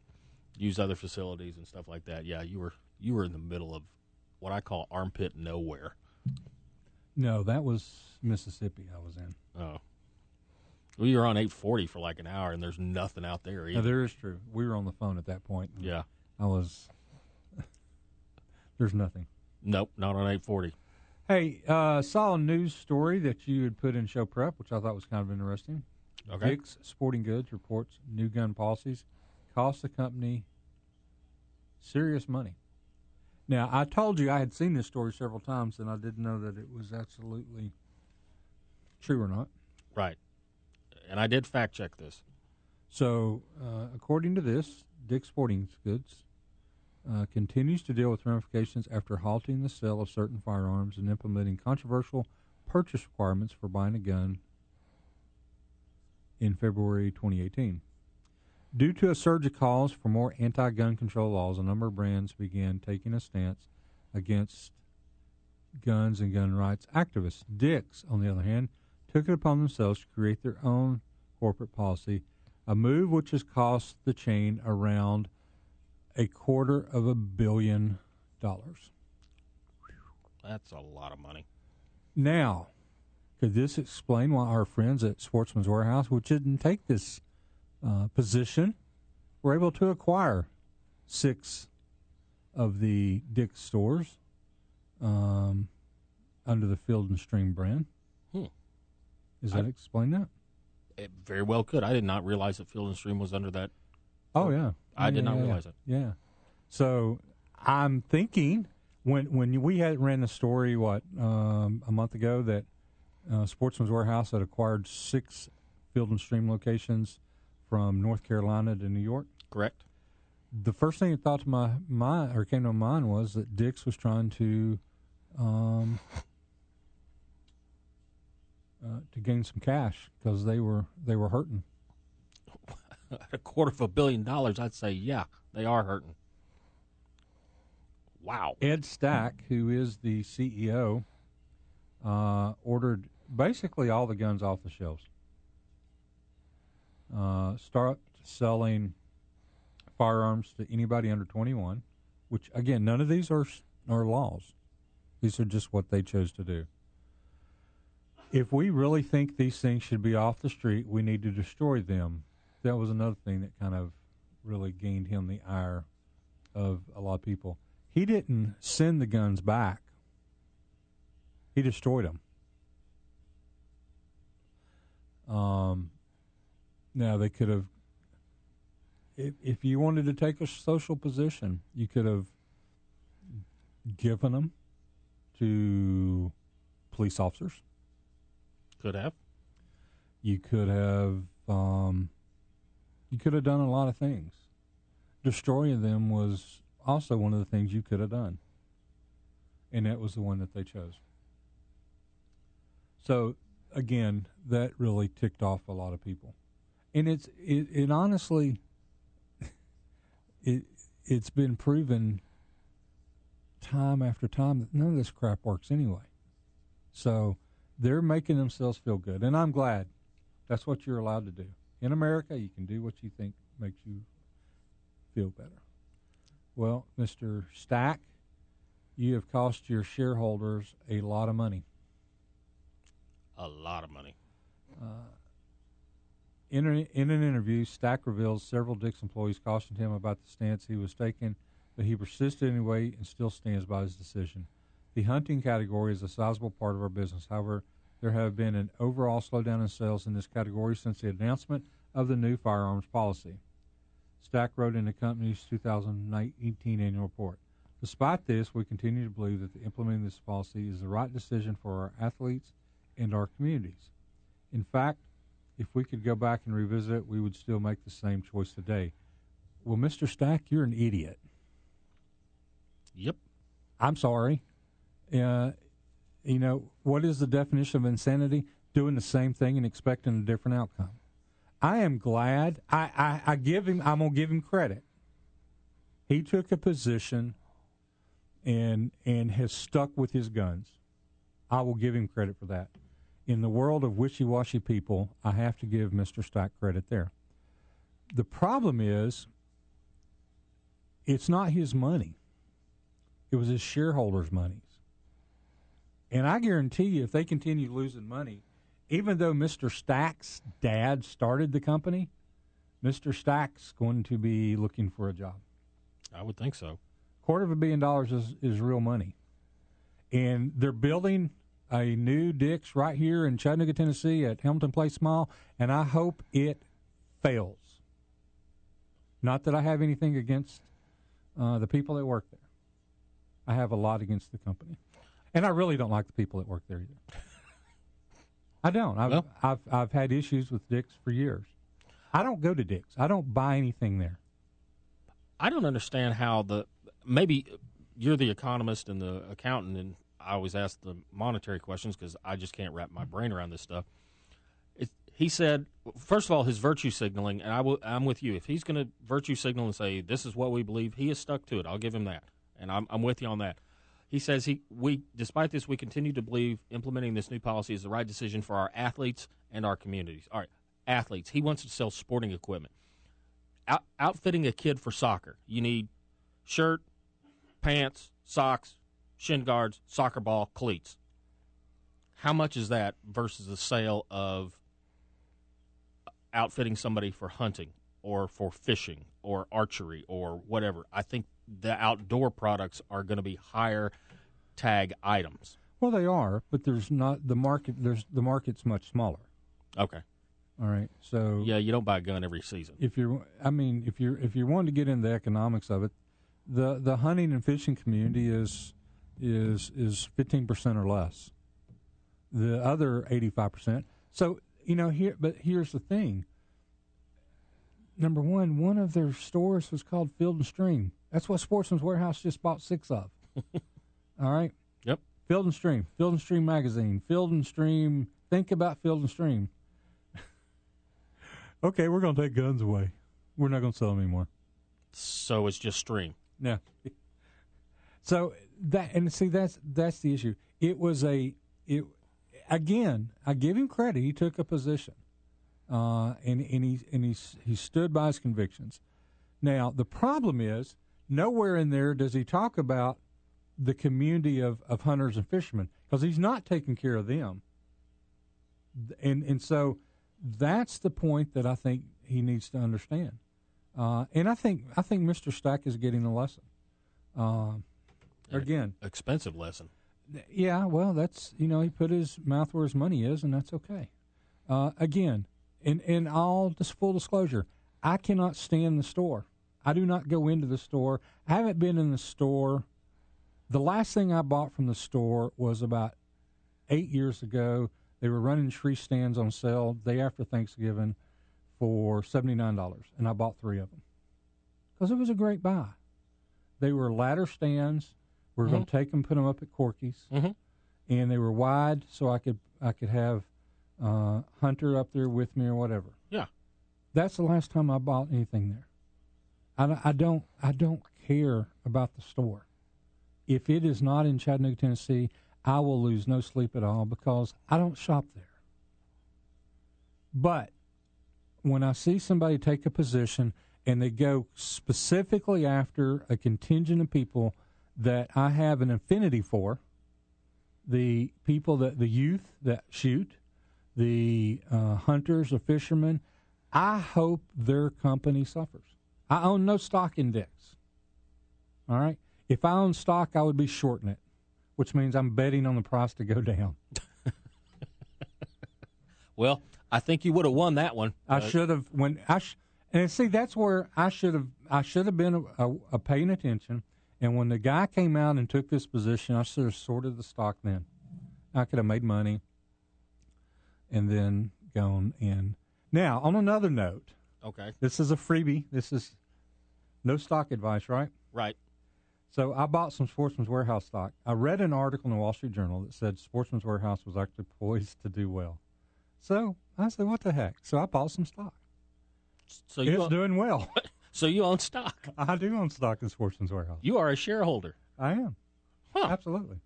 use other facilities and stuff like that. Yeah, you were you were in the middle of what I call armpit nowhere. No, that was Mississippi. I was in. Oh, we were on 840 for like an hour, and there's nothing out there. Either. No, there is true. We were on the phone at that point. yeah, I was. There's nothing. nope, not on 840. Hey, uh, saw a news story that you had put in show prep, which I thought was kind of interesting. Okay. Dick's Sporting Goods reports new gun policies cost the company serious money. Now, I told you I had seen this story several times, and I didn't know that it was absolutely true or not. Right, and I did fact check this. So, uh, according to this, Dick's Sporting Goods uh, continues to deal with ramifications after halting the sale of certain firearms and implementing controversial purchase requirements for buying a gun in February 2018. Due to a surge of calls for more anti gun control laws, a number of brands began taking a stance against guns and gun rights activists. Dick's, on the other hand, took it upon themselves to create their own corporate policy, a move which has cost the chain around a quarter of a billion dollars. That's a lot of money. Now, could this explain why our friends at Sportsman's Warehouse, which didn't take this uh, position, were able to acquire six of the Dick's stores um, under the Field and Stream brand? Hmm. Does that I- explain that? It very well could. I did not realize that Field and Stream was under that. Oh yeah, I did not yeah, realize it. Yeah. So I'm thinking when when we had ran the story what um, a month ago that uh, Sportsman's Warehouse had acquired six Field and Stream locations from North Carolina to New York. Correct. The first thing that thought to my mind or came to my mind was that Dick's was trying to um, uh, to gain some cash because they were they were hurting. a quarter of a billion dollars, I'd say, yeah, they are hurting. Wow. Ed Stack, who is the CEO, uh, ordered basically all the guns off the shelves. Uh, start selling firearms to anybody under 21, which again, none of these are are laws. These are just what they chose to do. If we really think these things should be off the street, we need to destroy them. That was another thing that kind of really gained him the ire of a lot of people. He didn't send the guns back. He destroyed them. Um, now they could have, if if you wanted to take a social position, you could have given them to police officers. Could have. You could have, um, you could have done a lot of things. Destroying them was also one of the things you could have done, and that was the one that they chose. So again, that really ticked off a lot of people, and it's it, it honestly, it it's been proven time after time that none of this crap works anyway. So they're making themselves feel good, and I'm glad. That's what you're allowed to do in America. You can do what you think makes you feel better. Well, Mr. Stack, you have cost your shareholders a lot of money. A lot of money. Uh, In, a, in an interview, Stack reveals several Dick's employees cautioned him about the stance he was taking, but he persisted anyway and still stands by his decision. The hunting category is a sizable part of our business. However, there have been an overall slowdown in sales in this category since the announcement of the new firearms policy. Stack wrote in the company's 2018 annual report. Despite this, we continue to believe that the implementing this policy is the right decision for our athletes and our communities. In fact, if we could go back and revisit it, we would still make the same choice today. Well, Mr. Stack, you're an idiot. Yep. I'm sorry. Uh, you know, what is the definition of insanity? Doing the same thing and expecting a different outcome. I am glad. I, I, I give him. I'm gonna give him credit. He took a position, and and has stuck with his guns. I will give him credit for that. In the world of wishy-washy people, I have to give Mr. Stack credit there. The problem is, it's not his money. It was his shareholders' monies. And I guarantee you, if they continue losing money, even though Mr. Stack's dad started the company, Mr. Stack's going to be looking for a job. I would think so. Quarter of a billion dollars is, is real money. And they're building a new Dick's right here in Chattanooga, Tennessee at Hamilton Place Mall, and I hope it fails. Not that I have anything against uh, the people that work there. I have a lot against the company. And I really don't like the people that work there either. I don't. I've, Well- I've I've had issues with Dick's for years. I don't go to Dick's. I don't buy anything there. I don't understand how the maybe you're the economist and the accountant, and I always ask the monetary questions because I just can't wrap my brain around this stuff. It, he said, first of all, his virtue signaling, and I'm with you. If he's going to virtue signal and say this is what we believe, he has stuck to it. I'll give him that, and I'm, I'm with you on that. He says he we despite this we continue to believe implementing this new policy is the right decision for our athletes and our communities. All right, athletes. He wants to sell sporting equipment. Out, outfitting a kid for soccer, you need shirt, pants, socks, shin guards, soccer ball, cleats. How much is that versus the sale of outfitting somebody for hunting or for fishing or archery or whatever? I think the outdoor products are going to be higher tag items. Well, they are, but there's not the market. There's the market's much smaller. Okay. All right, so Yeah, you don't buy a gun every season. if you're, I mean, if you're if you're wanting to get into the economics of it, the the hunting and fishing community is is is fifteen percent or less. The other eighty five percent. So you know here, but here's the thing. Number one, one of their stores was called Field and Stream. That's what Sportsman's Warehouse just bought six of. All right. Yep. Field and Stream, Field and Stream magazine, Field and Stream. Think about Field and Stream. okay, we're going to take guns away. We're not going to sell them anymore. So it's just stream. No. So that and see that's that's the issue. It was a it again. I give him credit. He took a position, uh, and and he and he he stood by his convictions. Now the problem is nowhere in there does he talk about the community of, of hunters and fishermen because he's not taking care of them. And and so that's the point that I think he needs to understand. Uh, and I think I think Mr. Stack is getting a lesson. Um, again, Expensive lesson. yeah, well, that's you know he put his mouth where his money is, and that's okay. Uh, again, in in all this full disclosure, I cannot stand the store. I do not go into the store. I haven't been in the store. The last thing I bought from the store was about eight years ago. They were running tree stands on sale day after Thanksgiving for seventy nine dollars, and I bought three of them because it was a great buy. They were ladder stands. We are going to take them, put them up at Corky's, Mhm. and they were wide, so I could I could have uh, Hunter up there with me or whatever. Yeah. That's the last time I bought anything there. I, I don't I don't care about the store. If it is not in Chattanooga, Tennessee, I will lose no sleep at all because I don't shop there. But when I see somebody take a position and they go specifically after a contingent of people that I have an affinity for, the people that the youth that shoot, the uh, hunters or fishermen, I hope their company suffers. I own no stock in Dick's. All right. If I own stock, I would be shorting it, which means I'm betting on the price to go down. Well, I think you would have won that one. I Uh, should have when I sh- and see that's where I should have I should have been a, a, a paying attention. And when the guy came out and took this position, I should have sorted the stock then. I could have made money and then gone in. Now, on another note, Okay. this is a freebie. This is no stock advice, right? Right. So I bought some Sportsman's Warehouse stock. I read an article in the Wall Street Journal that said Sportsman's Warehouse was actually poised to do well. So I said, what the heck? So I bought some stock. So It's doing well. so you own stock. I do own stock in Sportsman's Warehouse. You are a shareholder. I am. Huh. Absolutely.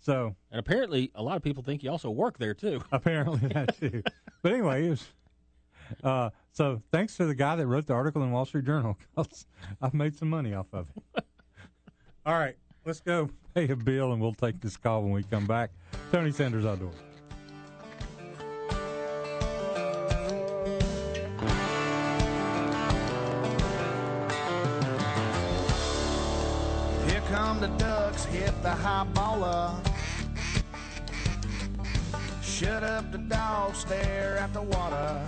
So And apparently, a lot of people think you also work there too. apparently that too. but anyway, it was. Uh, so thanks to the guy that wrote the article in Wall Street Journal, 'cause I've made some money off of it. All right, let's go pay a bill, and we'll take this call when we come back. Tony Sanders Outdoors. Here the ducks, hit the high baller. Shut up the dog, stare at the water.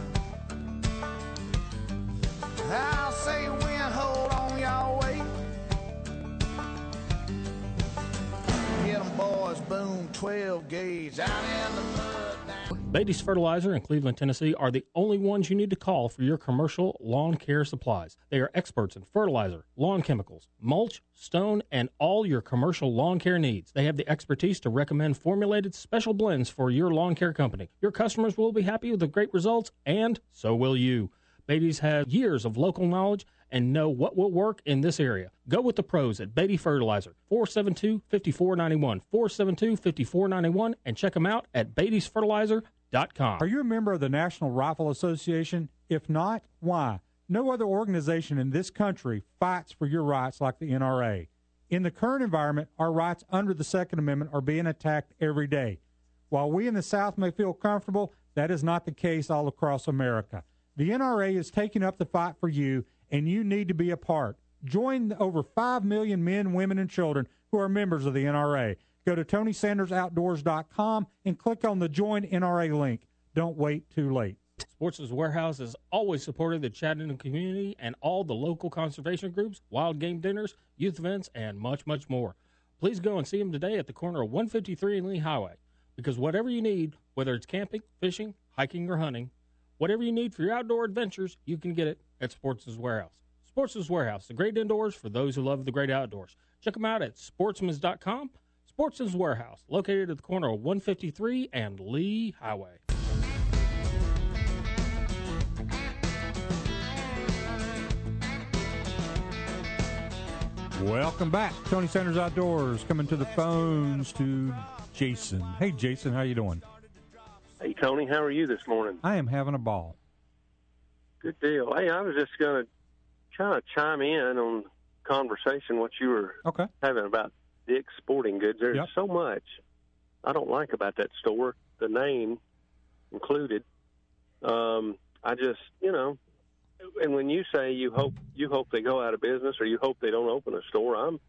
I'll say when, hold on, y'all wait. Hit 'em boys, boom, 12 gauge, out in the mud. Beatty's Fertilizer in Cleveland, Tennessee are the only ones you need to call for your commercial lawn care supplies. They are experts in fertilizer, lawn chemicals, mulch, stone, and all your commercial lawn care needs. They have the expertise to recommend formulated special blends for your lawn care company. Your customers will be happy with the great results, and so will you. Beatty's has years of local knowledge and know what will work in this area. Go with the pros at Beatty Fertilizer, 472-5491, 472-5491, and check them out at beattysfertilizer.com. Are you a member of the National Rifle Association? If not, why? No other organization in this country fights for your rights like the NRA. In the current environment, our rights under the Second Amendment are being attacked every day. While we in the South may feel comfortable, that is not the case all across America. The NRA is taking up the fight for you, and you need to be a part. Join the over 5 million men, women, and children who are members of the NRA. Go to TonySandersOutdoors.com and click on the Join NRA link. Don't wait too late. Sportsman's Warehouse has always supported the Chattanooga community and all the local conservation groups, wild game dinners, youth events, and much, much more. Please go and see them today at the corner of 153 and Lee Highway. Because whatever you need, whether it's camping, fishing, hiking, or hunting, whatever you need for your outdoor adventures, you can get it at Sportsman's Warehouse. Sportsman's Warehouse, the great indoors for those who love the great outdoors. Check them out at sportsmans.com. Sportsman's Warehouse, located at the corner of 153 and Lee Highway. Welcome back, Tony Sanders Outdoors. Coming to the phones to Jason. Hey, Jason, how you doing? Hey, Tony, how are you this morning? I am having a ball. Good deal. Hey, I was just going to kind of chime in on conversation what you were Okay. having about Dick's Sporting Goods. There's Yep. so much I don't like about that store, the name included. Um, I just, you know, and when you say you hope you hope they go out of business or you hope they don't open a store, I'm,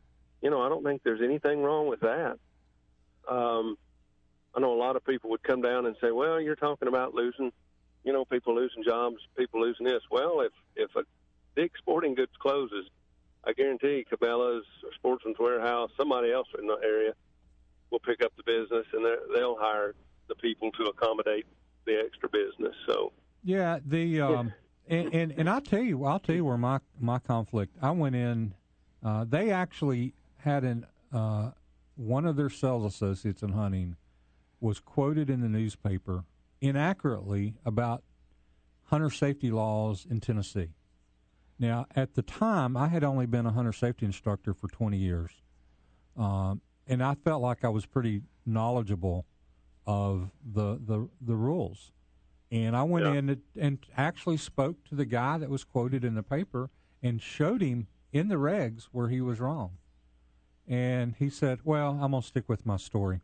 you know, I don't think there's anything wrong with that. Um, I know a lot of people would come down and say, "Well, you're talking about losing, you know, people losing jobs, people losing this." Well, if if a big sporting goods closes, I guarantee Cabela's or Sportsman's Warehouse, somebody else in the area will pick up the business and they'll hire the people to accommodate the extra business. So, Yeah, the um, and, and and I'll tell you, I'll tell you where my my conflict. I went in. Uh, they actually had an uh, one of their sales associates in hunting was quoted in the newspaper inaccurately about hunter safety laws in Tennessee. Now, at the time, I had only been a hunter safety instructor for 20 years, um, and I felt like I was pretty knowledgeable of the the, the rules. And I went Yeah. in and, and actually spoke to the guy that was quoted in the paper and showed him in the regs where he was wrong. And he said, "Well, I'm gonna stick with my story."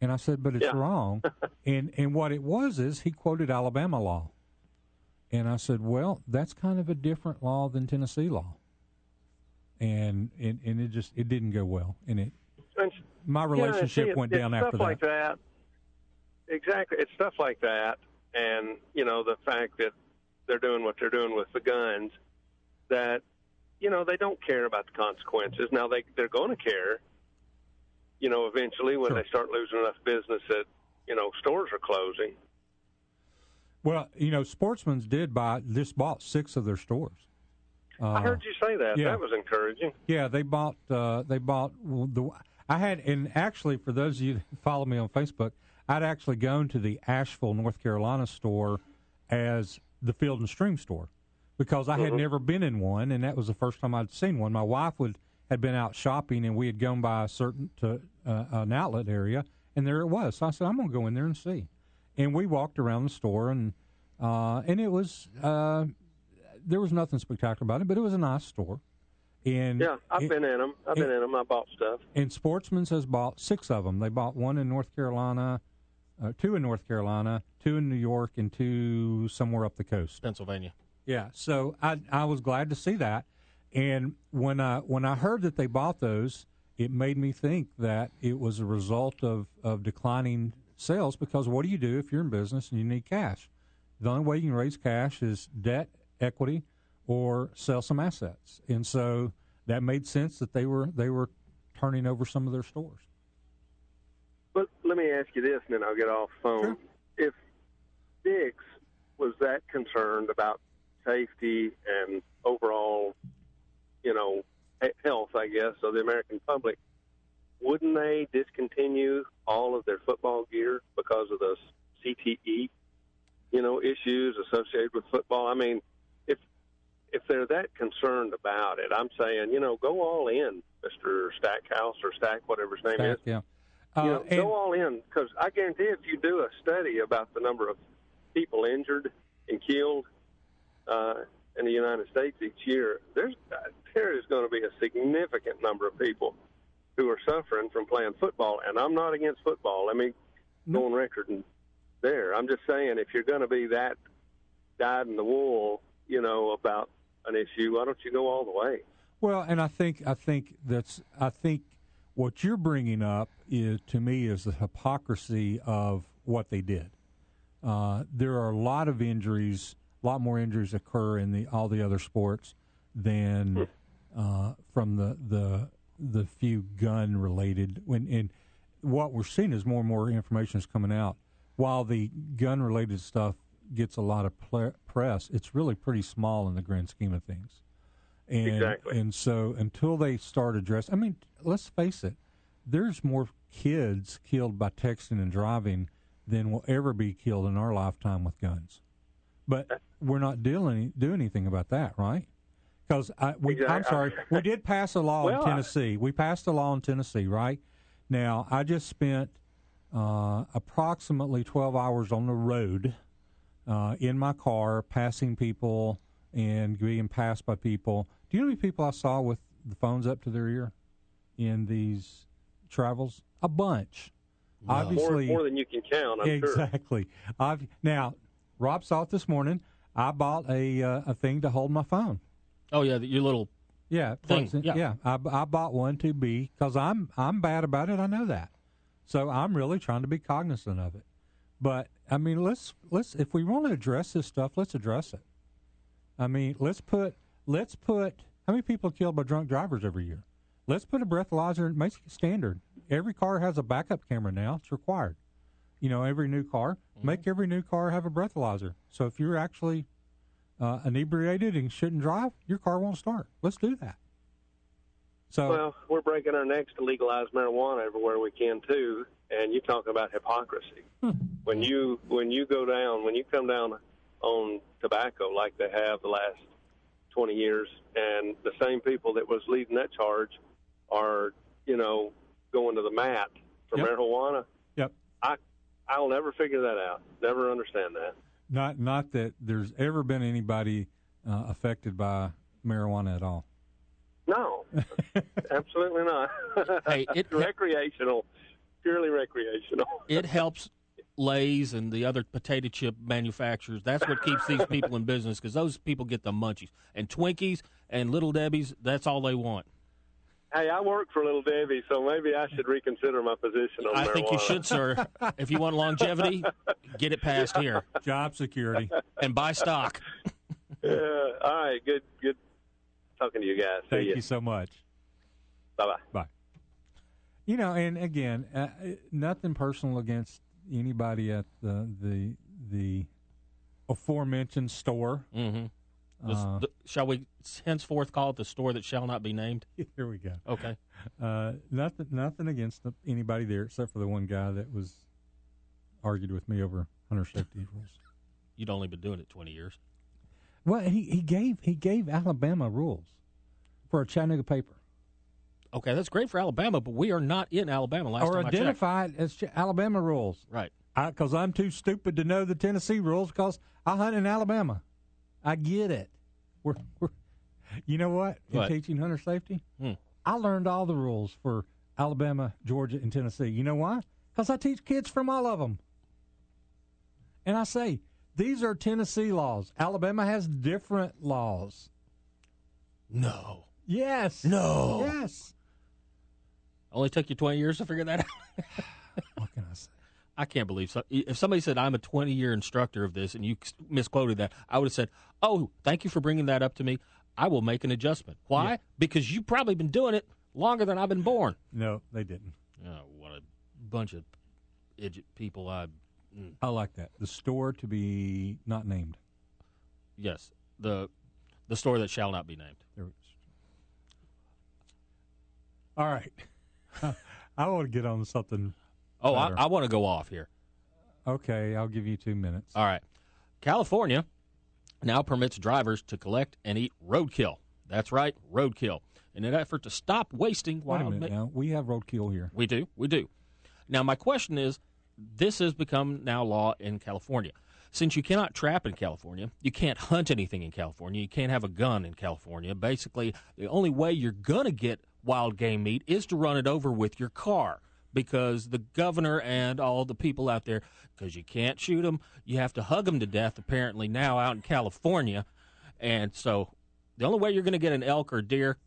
And I said, "But it's Yeah. wrong." and and what it was is he quoted Alabama law. And I said, "Well, that's kind of a different law than Tennessee law." And and, and it just it didn't go well, and it and my Yeah, relationship see, went it's down stuff after like that. that. Exactly, it's stuff like that, and you know the fact that they're doing what they're doing with the guns, that you know they don't care about the consequences. Now they they're going to care, you know, eventually when Sure. they start losing enough business that you know stores are closing. Well, you know, Sportsman's did buy just bought six of their stores. Uh, I heard you say that. yeah. That was encouraging. Yeah, they bought. Uh, they bought the. I had, and actually, for those of you that follow me on Facebook, I'd actually gone to the Asheville, North Carolina store as the Field and Stream store because I had never been in one, and that was the first time I'd seen one. My wife would had been out shopping, and we had gone by a certain to uh, an outlet area, and there it was. So I said, I'm going to go in there and see. And we walked around the store, and uh, and it was uh, there was nothing spectacular about it, but it was a nice store. And Yeah, I've it- been in them. I've been in them. I bought stuff. and Sportsman's has bought six of them. They bought one in North Carolina, uh, two in North Carolina, two in New York, and two somewhere up the coast. Pennsylvania. Yeah, so I I was glad to see that, and when I when I heard that they bought those, it made me think that it was a result of of declining sales. Because what do you do if you're in business and you need cash? The only way you can raise cash is debt, equity, or sell some assets, and so that made sense that they were they were turning over some of their stores. But let me ask you this, and then I'll get off the phone. If Dick's was that concerned about safety and overall, you know, health, I guess, of the American public, wouldn't they discontinue all of their football gear because of the CTE, you know, issues associated with football? I mean, if if they're that concerned about it, I'm saying, you know, go all in, Mister Stackhouse or Stack, whatever his name is Stack, yeah. you Uh, know, and- go all in because I guarantee if you do a study about the number of people injured and killed uh, in the United States each year, there's there is going to be a significant number of people who are suffering from playing football. And I'm not against football. Let me go on record and there. I'm just saying if you're going to be that dyed in the wool, you know, about an issue, why don't you go all the way? Well, and I think I think that's I think what you're bringing up is to me is the hypocrisy of what they did. Uh, there are a lot of injuries, a lot more injuries occur in the all the other sports than uh, from the the the few gun related. When and what we're seeing is more and more information is coming out. While the gun related stuff gets a lot of ple- press, it's really pretty small in the grand scheme of things. And, Exactly. And so until they start addressing, I mean, let's face it, there's more kids killed by texting and driving than will ever be killed in our lifetime with guns. But we're not dealing doing anything about that, right? Because we, I'm sorry, we did pass a law Well, in I- Tennessee. We passed a law in Tennessee, right? Now I just spent uh, approximately 12 hours on the road uh, in my car, passing people and being passed by people. Do you know how many people I saw with the phones up to their ear in these travels? A bunch. More, Obviously, more than you can count, I'm sure. exactly. I've now Rob saw it this morning. I bought a uh, a thing to hold my phone. Oh yeah, the- your little Yeah, Thing, in- yeah. I, I bought one to be because I'm I'm bad about it. I know that, so I'm really trying to be cognizant of it. But I mean, let's let's if we want to address this stuff, let's address it. I mean, let's put let's put how many people are killed by drunk drivers every year? Let's put a breathalyzer. Make it standard. Every car has a backup camera now. It's required. You know, every new car. Mm-hmm. Make every new car have a breathalyzer. So if you're actually uh, inebriated and shouldn't drive, your car won't start. Let's do that. So Well, we're breaking our necks to legalize marijuana everywhere we can too, and you talk about hypocrisy. when you when you go down, when you come down on tobacco like they have the last twenty years, and the same people that was leading that charge are, you know, going to the mat for Yep. marijuana. Yep. I I'll never figure that out. Never understand that. Not not that there's ever been anybody uh, affected by marijuana at all. No, absolutely not. Hey, it- recreational, purely recreational. it helps Lay's and the other potato chip manufacturers. That's what keeps these people in business because those people get the munchies and Twinkies and Little Debbie's. That's all they want. Hey, I work for Little Debbie, so maybe I should reconsider my position on I marijuana. think you should, sir. If you want longevity, get it passed here Job security. and buy stock. Yeah. All right. Good. Good talking to you guys. See Thank ya. you so much. Bye bye. Bye. You know, and again, uh, nothing personal against anybody at the the the aforementioned store. Mm-hmm. Uh, shall we henceforth call it the store that shall not be named? Here we go. Okay. Uh, nothing, nothing against the, anybody there except for the one guy that was argued with me over hunter safety rules. You'd only been doing it 20 years. Well, he, he gave he gave Alabama rules for a Chattanooga paper. Okay, that's great for Alabama, but we are not in Alabama. Last or time I checked. identify it as ch- Alabama rules. Right. Because I'm too stupid to know the Tennessee rules because I hunt in Alabama. I get it. We're, we're, you know what? In What? teaching hunter safety, Hmm. I learned all the rules for Alabama, Georgia, and Tennessee. You know why? Because I teach kids from all of them. And I say, these are Tennessee laws. Alabama has different laws. No. Yes. No. Yes. Only took you 20 years to figure that out. I can't believe so. If somebody said I'm a 20 year instructor of this and you misquoted that, I would have said, "Oh, thank you for bringing that up to me. I will make an adjustment." Why? Yeah. Because you've probably been doing it longer than I've been born. No, they didn't. Oh, what a bunch of idiot people! I mm. I like that. The store to be not named. yes, the the store that shall not be named. All right. I want to get on something. Oh, I. I want to go off here. Okay, I'll give you two minutes. All right. California now permits drivers to collect and eat roadkill. That's right, roadkill. In an effort to stop wasting Wait wild a minute ma- now. We have roadkill here. We do. We do. Now, my question is this has become now law in California. Since you cannot trap in California, you can't hunt anything in California, you can't have a gun in California. Basically, the only way you're going to get wild game meat is to run it over with your car because the governor and all the people out there, because you can't shoot them, you have to hug them to death, apparently, now out in California. And so the only way you're going to get an elk or deer,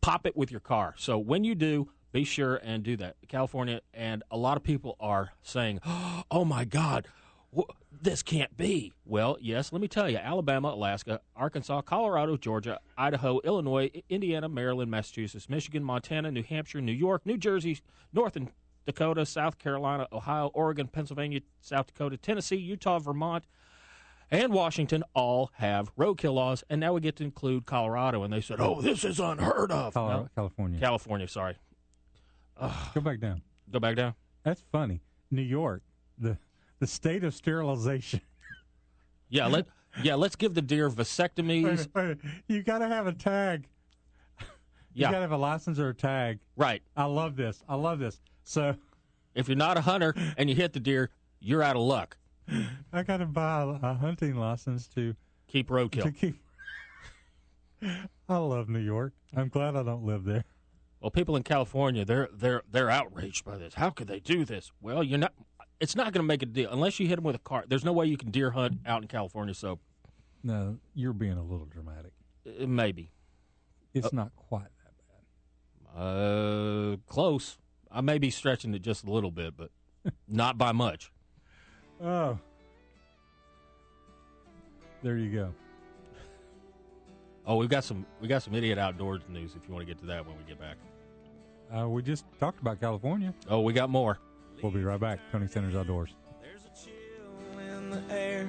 pop it with your car. So when you do, be sure and do that. California and a lot of people are saying, "Oh my God, wh- this can't be." Well, yes, let me tell you: Alabama, Alaska, Arkansas, Colorado, Georgia, Idaho, Illinois, Indiana, Maryland, Massachusetts, Michigan, Montana, New Hampshire, New York, New Jersey, North and Dakota, South Carolina, Ohio, Oregon, Pennsylvania, South Dakota, Tennessee, Utah, Vermont, and Washington all have roadkill laws, and now we get to include Colorado. And they said, "Oh, this is unheard of." Colorado, No, California. California, sorry. Go back down. Go back down. That's funny. New York, the the state of sterilization. Yeah, let yeah, let's give the deer vasectomies. you got to have a tag. You Yeah. got to have a license or a tag. Right. I love this. I love this. So If you're not a hunter and you hit the deer, you're out of luck. I got to buy a, a hunting license to Keep to roadkill. keep. I love New York. I'm glad I don't live there. Well, people in California, they're they're they're outraged by this. How could they do this? Well, you're not. It's not going to make a deal unless you hit them with a car. There's no way you can deer hunt out in California. So No, you're being a little dramatic. uh, maybe It's not quite that bad. uh, close. I may be stretching it just a little bit, but not by much. Oh. There you go. Oh, we've got some we got some idiot outdoors news. If you want to get to that when we get back. Uh, we just talked about California. Oh, we got more. We'll be right back. Tony Sanders Outdoors. There's a chill in the air.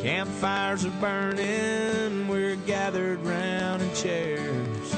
Campfires are burning. We're gathered round in chairs.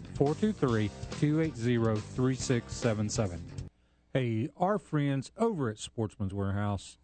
423-280-3677. Hey, our friends over at Sportsman's Warehouse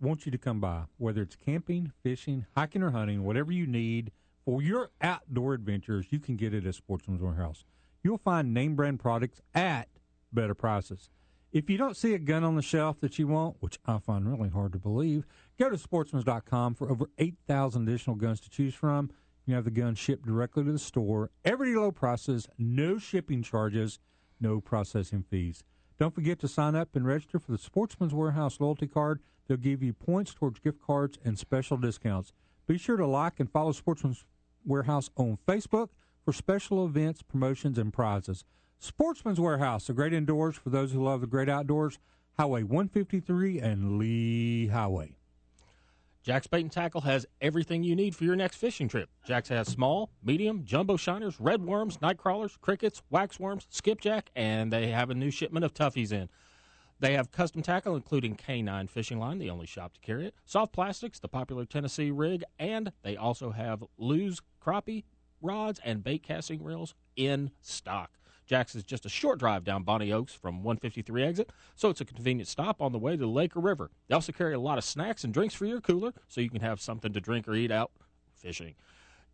want you to come by. Whether it's camping, fishing, hiking, or hunting, whatever you need for your outdoor adventures, you can get it at Sportsman's Warehouse. You'll find name brand products at better prices. If you don't see a gun on the shelf that you want, which I find really hard to believe, go to sportsmans.com for over 8,000 additional guns to choose from. You have the gun shipped directly to the store, everyday low prices, no shipping charges, no processing fees. Don't forget to sign up and register for the Sportsman's Warehouse loyalty card. They'll give you points towards gift cards and special discounts. Be sure to like and follow Sportsman's Warehouse on Facebook for special events, promotions, and prizes. Sportsman's Warehouse, the great indoors for those who love the great outdoors. Highway 153 and Lee Highway. Jack's Bait and Tackle has everything you need for your next fishing trip. Jack's has small, medium, jumbo shiners, red worms, night crawlers, crickets, waxworms, skipjack, and they have a new shipment of toughies in. They have custom tackle, including K9 Fishing Line, the only shop to carry it, soft plastics, the popular Tennessee rig, and they also have Lew's crappie rods and bait casting reels in stock. Jack's is just a short drive down Bonnie Oaks from 153 exit, so it's a convenient stop on the way to the lake or river. They also carry a lot of snacks and drinks for your cooler, so you can have something to drink or eat out fishing.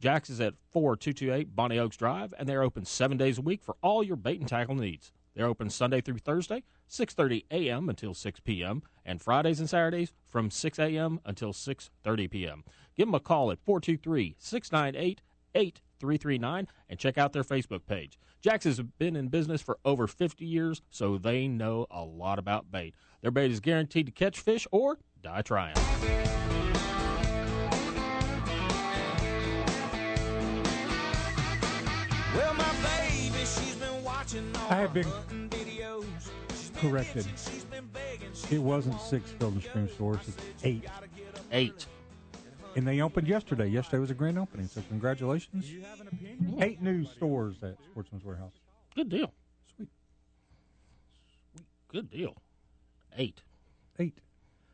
Jack's is at 4228 Bonnie Oaks Drive, and they're open seven days a week for all your bait and tackle needs. They're open Sunday through Thursday, 6:30 a.m. until 6 p.m., and Fridays and Saturdays from 6 a.m. until 6:30 p.m. Give them a call at 423-698-8339 and check out their Facebook page. Jack's has been in business for over 50 years, so they know a lot about bait. Their bait is guaranteed to catch fish or die trying. Well, my baby, she's been watching all I have been videos. She's been corrected. she's been begging, she's It wasn't six Field and Stream stores; it's eight, Eight. And they opened yesterday. Yesterday was a grand opening, so congratulations! Eight new stores at Sportsman's Warehouse. Good deal. Sweet, Good deal. Eight. eight.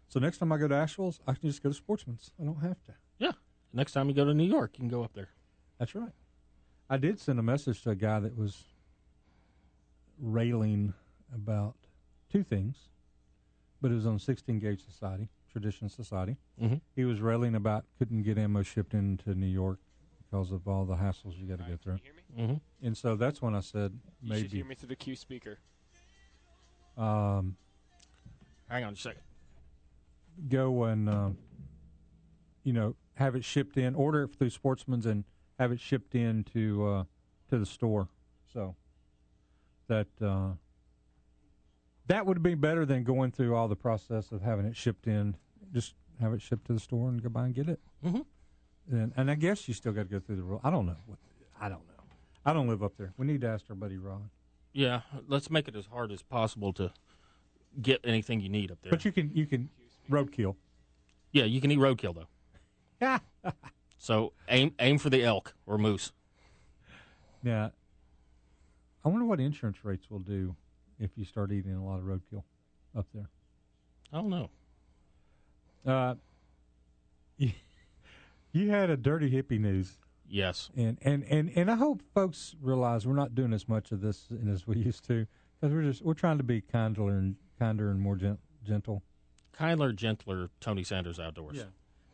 So next time I go to Asheville's, I can just go to Sportsman's. I don't have to. Yeah. Next time you go to New York, you can go up there. That's right. I did send a message to a guy that was railing about two things, but it was on 16 Gauge Society, Tradition Society. Mhm. He was railing about couldn't get ammo shipped into New York because of all the hassles you got to go through. Can you hear me? Mm-hmm. And so that's when I said You should hear me through the Q speaker. um, Hang on a second. go and um, you know have it shipped in, order it through Sportsman's, and have it shipped in to uh, to the store. So that uh, that would be better than going through all the process of having it shipped in. Just have it shipped to the store and go by and get it. Mhm. And, and I guess you still got to go through the rule. I don't know. What, I don't know. I don't live up there. We need to ask our buddy Rod. Yeah, let's make it as hard as possible to get anything you need up there. But you can you can roadkill. yeah, you can eat roadkill though. Yeah. So aim aim for the elk or moose. Yeah. I wonder what insurance rates will do if you start eating a lot of roadkill up there. I don't know. Uh, you, you had a dirty hippie news, Yes. and, and, and, and I hope folks realize we're not doing as much of this as we used to because we're just we're trying to be kinder and kinder and more gen- gentle. Kindler, gentler Tony Sanders outdoors. Yeah.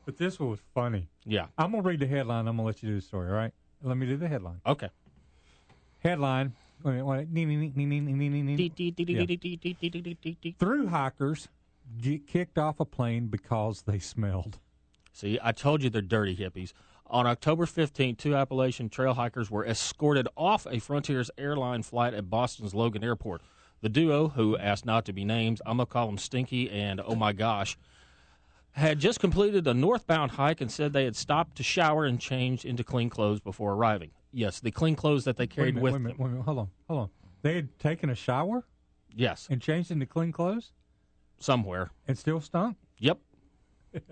But this one was funny. Yeah. I'm gonna read the headline. I'm gonna let you do the story. All right. Let me do the headline. Okay. Headline. Through hikers get kicked off a plane because they smelled. See, I told you they're dirty hippies. On October 15, two Appalachian trail hikers were escorted off a Frontiers airline flight at Boston's Logan Airport. The duo, who asked not to be named, I'm going to call them Stinky and Oh My Gosh, had just completed a northbound hike and said they had stopped to shower and changed into clean clothes before arriving. Yes, the clean clothes that they carried minute, with wait minute, them. wait a minute. Hold on, hold on. They had taken a shower Yes, and changed into clean clothes somewhere. and still stunk. Yep.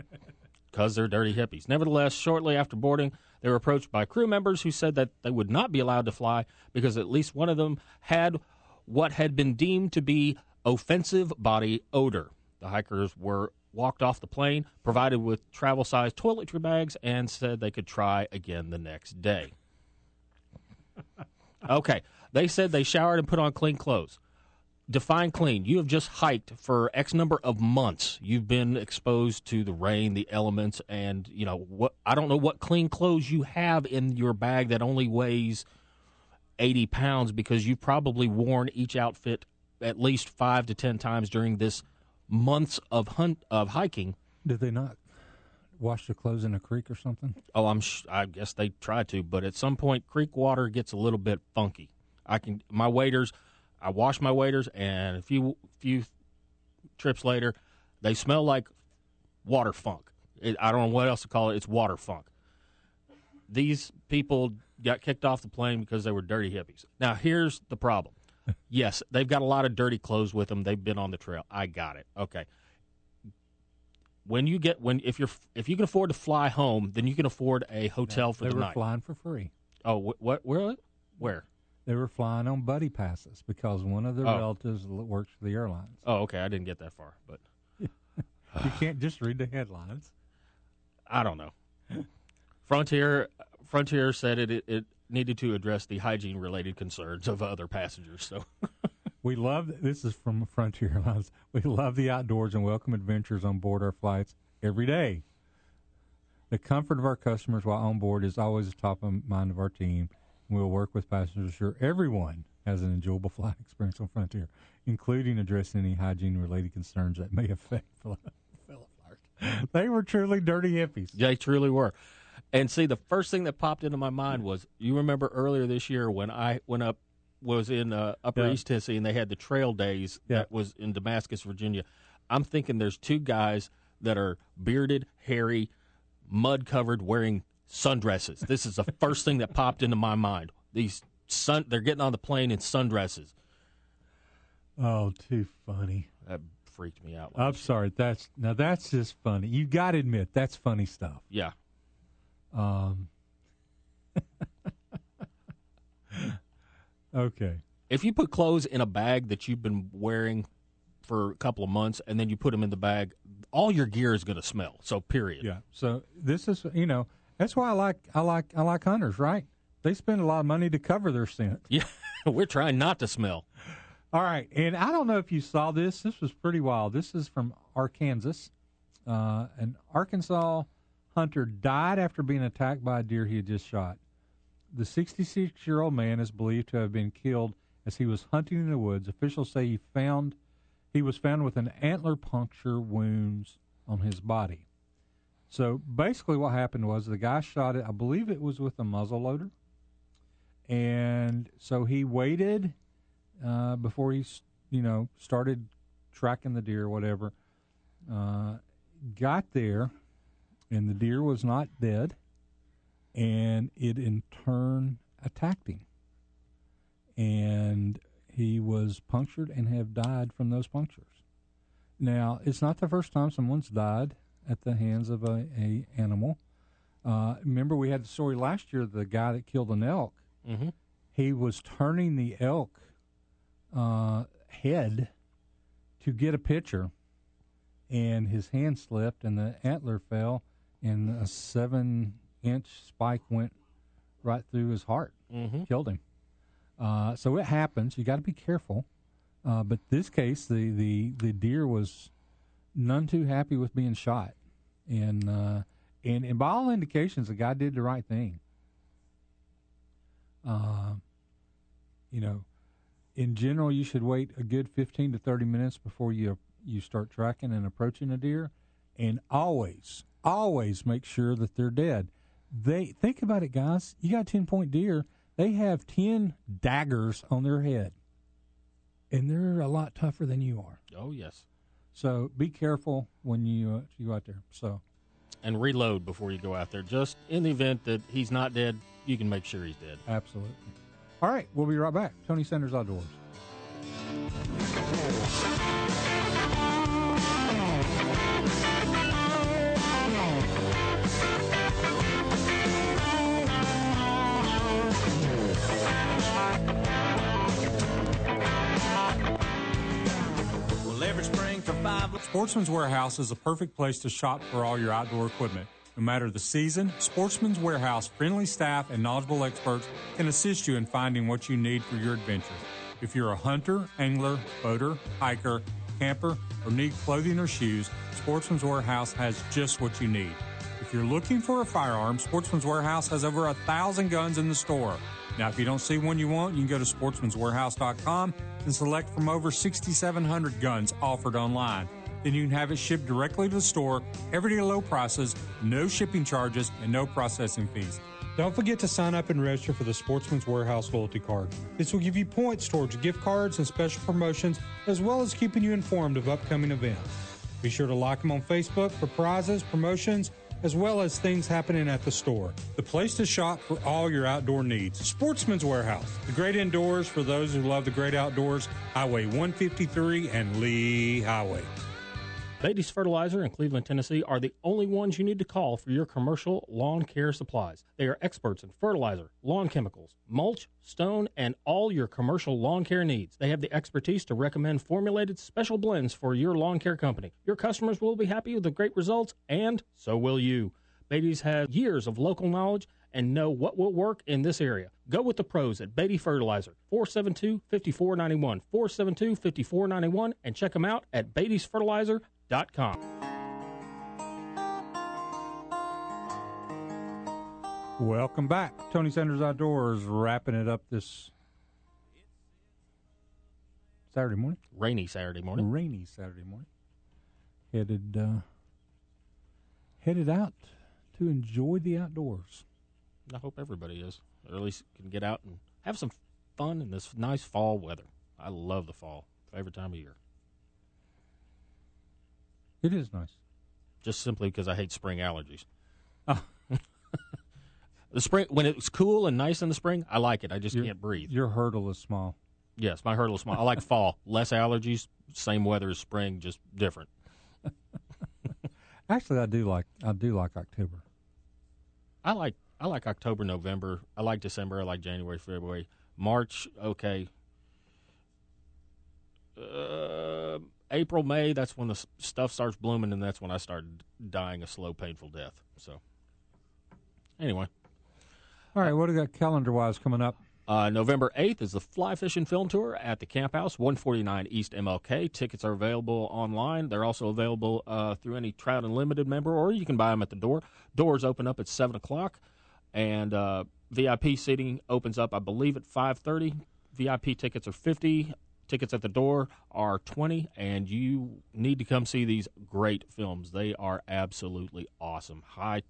Because they're dirty hippies. Nevertheless, shortly after boarding, they were approached by crew members who said that they would not be allowed to fly because at least one of them had what had been deemed to be offensive body odor. The hikers were walked off the plane, provided with travel sized toiletry bags, and said they could try again the next day. Okay. They said they showered and put on clean clothes. Define clean. You have just hiked for X number of months. You've been exposed to the rain, the elements, and you know what? I don't know what clean clothes you have in your bag that only weighs eighty pounds because you've probably worn each outfit at least five to ten times during this months of hunt of hiking. Did they not wash their clothes in a creek or something? Oh, I'm. Sh- I guess they try to, but at some point, creek water gets a little bit funky. I can my waders. I wash my waders, and a few few trips later, they smell like water funk. It, I don't know what else to call it. It's water funk. These people got kicked off the plane because they were dirty hippies. Now, here's the problem. yes, they've got a lot of dirty clothes with them. They've been on the trail. I got it. Okay. When you get when if you're if you can afford to fly home, then you can afford a hotel for they the were flying for free. Oh, wh- what? Where? Where? They were flying on buddy passes because one of their Oh. relatives works for the airlines. Oh, okay. I didn't get that far, but You can't just read the headlines. I don't know. Frontier Frontier said it, it, it needed to address the hygiene related concerns of other passengers. So We love this is from Frontier Airlines. We love the outdoors and welcome adventures on board our flights every day. The comfort of our customers while on board is always the top of mind of our team. We'll work with passengers to ensure everyone has an enjoyable flight experience on Frontier, including addressing any hygiene related concerns that may affect fellow flyers. They were truly dirty hippies. they truly were. And see, the first thing that popped into my mind was you remember earlier this year when I went up was in uh, Upper Yeah. East Tennessee and they had the trail days Yeah. that was in Damascus, Virginia. I'm thinking there's two guys that are bearded, hairy, mud covered, wearing sundresses. This is the first thing that popped into my mind. These sun, they're getting on the plane in sundresses. Oh, too funny. That freaked me out. I'm sorry. That's now that's just funny. You got to admit that's funny stuff. Yeah. Um, okay. If you put clothes in a bag that you've been wearing for a couple of months and then you put them in the bag, all your gear is going to smell. So, period. Yeah. So this is you know that's why I like I like I like hunters. Right? They spend a lot of money to cover their scent. Yeah. We're trying not to smell. All right. And I don't know if you saw this. This was pretty wild. This is from Arkansas. Uh, an Arkansas hunter died after being attacked by a deer he had just shot. The 66 year old man is believed to have been killed as he was hunting in the woods. Officials say he found he was found with an antler puncture wounds on his body. So basically, what happened was the guy shot it. I believe it was with a muzzle loader, and so he waited uh, before he, you know, started tracking the deer, or whatever. Uh, got there, and the deer was not dead, and it in turn attacked him, and he was punctured and have died from those punctures. Now, it's not the first time someone's died at the hands of a, a animal. Uh, remember, we had the story last year. The guy that killed an elk, Mm-hmm. he was turning the elk uh, head to get a picture, and his hand slipped, and the antler fell, and a seven-inch spike went right through his heart, Mm-hmm. killed him. Uh, so it happens. You got to be careful. Uh, but this case, the, the, the deer was none too happy with being shot, and uh, and and by all indications, the guy did the right thing. Uh, you know, in general, you should wait a good 15 to 30 minutes before you you start tracking and approaching a deer, and always, always make sure that they're dead. They think about it, guys. You got 10 point deer. They have 10 daggers on their head, and they're a lot tougher than you are. Oh, yes. So be careful when you uh, you go out there. So And reload before you go out there. Just in the event that he's not dead, you can make sure he's dead. absolutely. All right, we'll be right back. Tony Sanders Outdoors. Sportsman's Warehouse is a perfect place to shop for all your outdoor equipment. No matter the season, Sportsman's Warehouse friendly staff and knowledgeable experts can assist you in finding what you need for your adventure. If you're a hunter, angler, boater, hiker, camper, or need clothing or shoes, Sportsman's Warehouse has just what you need. If you're looking for a firearm, Sportsman's Warehouse has over a thousand guns in the store. Now, if you don't see one you want, you can go to sportsmanswarehouse.com and select from over 6,700 guns offered online. Then you can have it shipped directly to the store, everyday low prices, no shipping charges, and no processing fees. Don't forget to sign up and register for the Sportsman's Warehouse loyalty card. This will give you points towards gift cards and special promotions, as well as keeping you informed of upcoming events. Be sure to like them on Facebook for prizes, promotions, as well as things happening at the store. The place to shop for all your outdoor needs. Sportsman's Warehouse, the great indoors for those who love the great outdoors. Highway 153 and Lee Highway. Beatty's Fertilizer in Cleveland, Tennessee are the only ones you need to call for your commercial lawn care supplies. They are experts in fertilizer, lawn chemicals, mulch, stone, and all your commercial lawn care needs. They have the expertise to recommend formulated special blends for your lawn care company. Your customers will be happy with the great results, and so will you. Beatty's has years of local knowledge and know what will work in this area. Go with the pros at Beatty Fertilizer, 472 5491, 472 5491, and check them out at Beatty'sFertilizer.com. Welcome back. Tony Sanders Outdoors wrapping it up this Saturday morning. Rainy Saturday morning. Rainy Saturday morning. Headed uh, headed out to enjoy the outdoors. I hope everybody is, or at least can get out and have some fun in this nice fall weather. I love the fall. Favorite time of year. It is nice. Just simply because I hate spring allergies. Oh. the spring when it's cool and nice in the spring, I like it. I just Your- can't breathe. Your hurdle is small. Yes, my hurdle is small. I like fall. Less allergies, same weather as spring, just different. Actually, I do like I do like October. I like I like October, November. I like December. I like January, February, March. Okay. Uh, April, May. That's when the stuff starts blooming, and that's when I start dying a slow, painful death. So, anyway, All right, what do we got calendar wise coming up? uh, November eighth is the Fly Fishing Film Tour at the Camp House, one forty nine East MLK. Tickets are available online. They're also available uh, through any Trout Unlimited member, or you can buy them at the door. Doors open up at seven o'clock, and uh, VIP seating opens up, I believe, at five thirty. VIP tickets are fifty. Tickets at the door are twenty, and you need to come see these great films. They are absolutely awesome, high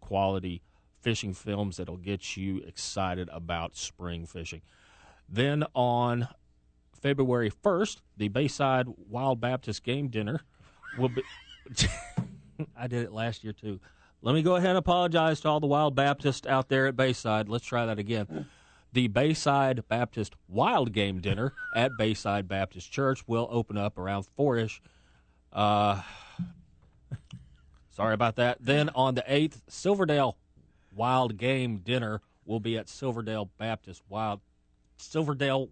quality fishing films that'll get you excited about spring fishing. Then on February 1st, the Bayside Wild Baptist Game Dinner will be. I did it last year too. Let me go ahead and apologize to all the Wild Baptists out there at Bayside. Let's try that again. The Bayside Baptist Wild Game Dinner at Bayside Baptist Church will open up around four ish. Uh, sorry about that. Then on the 8th, Silverdale Wild Game Dinner will be at Silverdale Baptist Wild. Silverdale,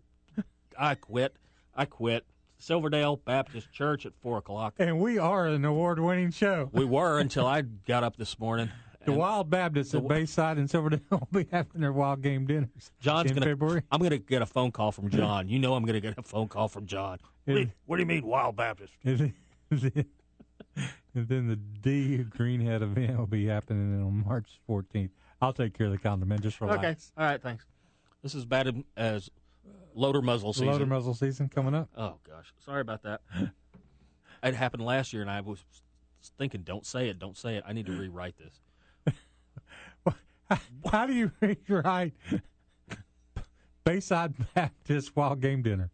I quit. I quit. Silverdale Baptist Church at 4 o'clock. And we are an award winning show. We were until I got up this morning. The and Wild Baptists at Bayside and Silverdale will be having their wild game dinners John's in gonna. February. I'm gonna get a phone call from John. You know I'm gonna get a phone call from John. What do you, what do you mean, Wild Baptist? and then the D Greenhead event will be happening on March 14th. I'll take care of the calendar, man. Just relax. Okay. All right. Thanks. This is bad as loader muzzle season. Loader muzzle season coming up. Oh gosh, sorry about that. it happened last year, and I was thinking, "Don't say it, don't say it." I need to rewrite this. How do you rewrite Bayside Baptist Wild Game Dinner?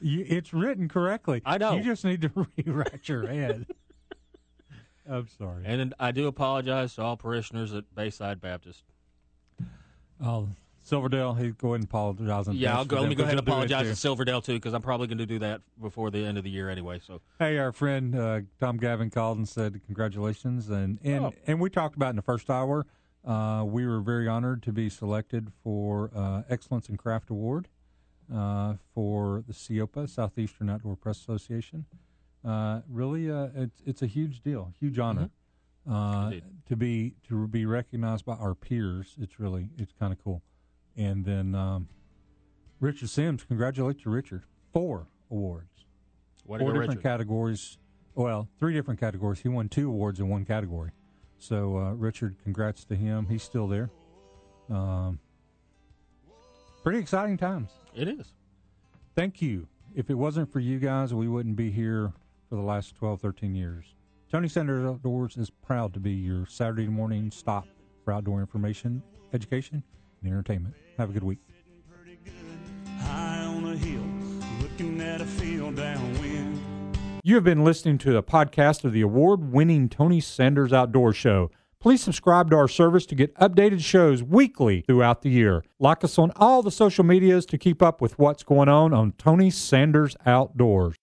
You, it's written correctly. I know. You just need to rewrite your head. I'm sorry. And I do apologize to all parishioners at Bayside Baptist. Oh, Silverdale, he go ahead and apologize. Yeah, I'll go. Let me go ahead and 'cause they'll do it apologize to Silverdale too, because I'm probably going to do that before the end of the year anyway. So Hey, our friend uh, Tom Gavin called and said congratulations, and and, Oh. and we talked about in the first hour. Uh, we were very honored to be selected for uh, Excellence in Craft Award uh, for the SEOPA Southeastern Outdoor Press Association. Uh, really, uh, it's it's a huge deal, huge honor uh, Indeed. to be to be recognized by our peers. It's really it's kind of cool. And then um, Richard Simms, congratulate to Richard, four awards to four different Richard. categories. Well, three different categories. He won two awards in one category. So, uh, Richard, congrats to him. He's still there. Um, pretty exciting times. It is. Thank you. If it wasn't for you guys, we wouldn't be here for the last 12, 13 years. Tony Sanders Outdoors is proud to be your Saturday morning stop for outdoor information, education, and entertainment. Have a good week. High on a hill, looking at a field downwind. You have been listening to the podcast of the award winning Tony Sanders Outdoor Show. Please subscribe to our service to get updated shows weekly throughout the year. Like us on all the social medias to keep up with what's going on on Tony Sanders Outdoors.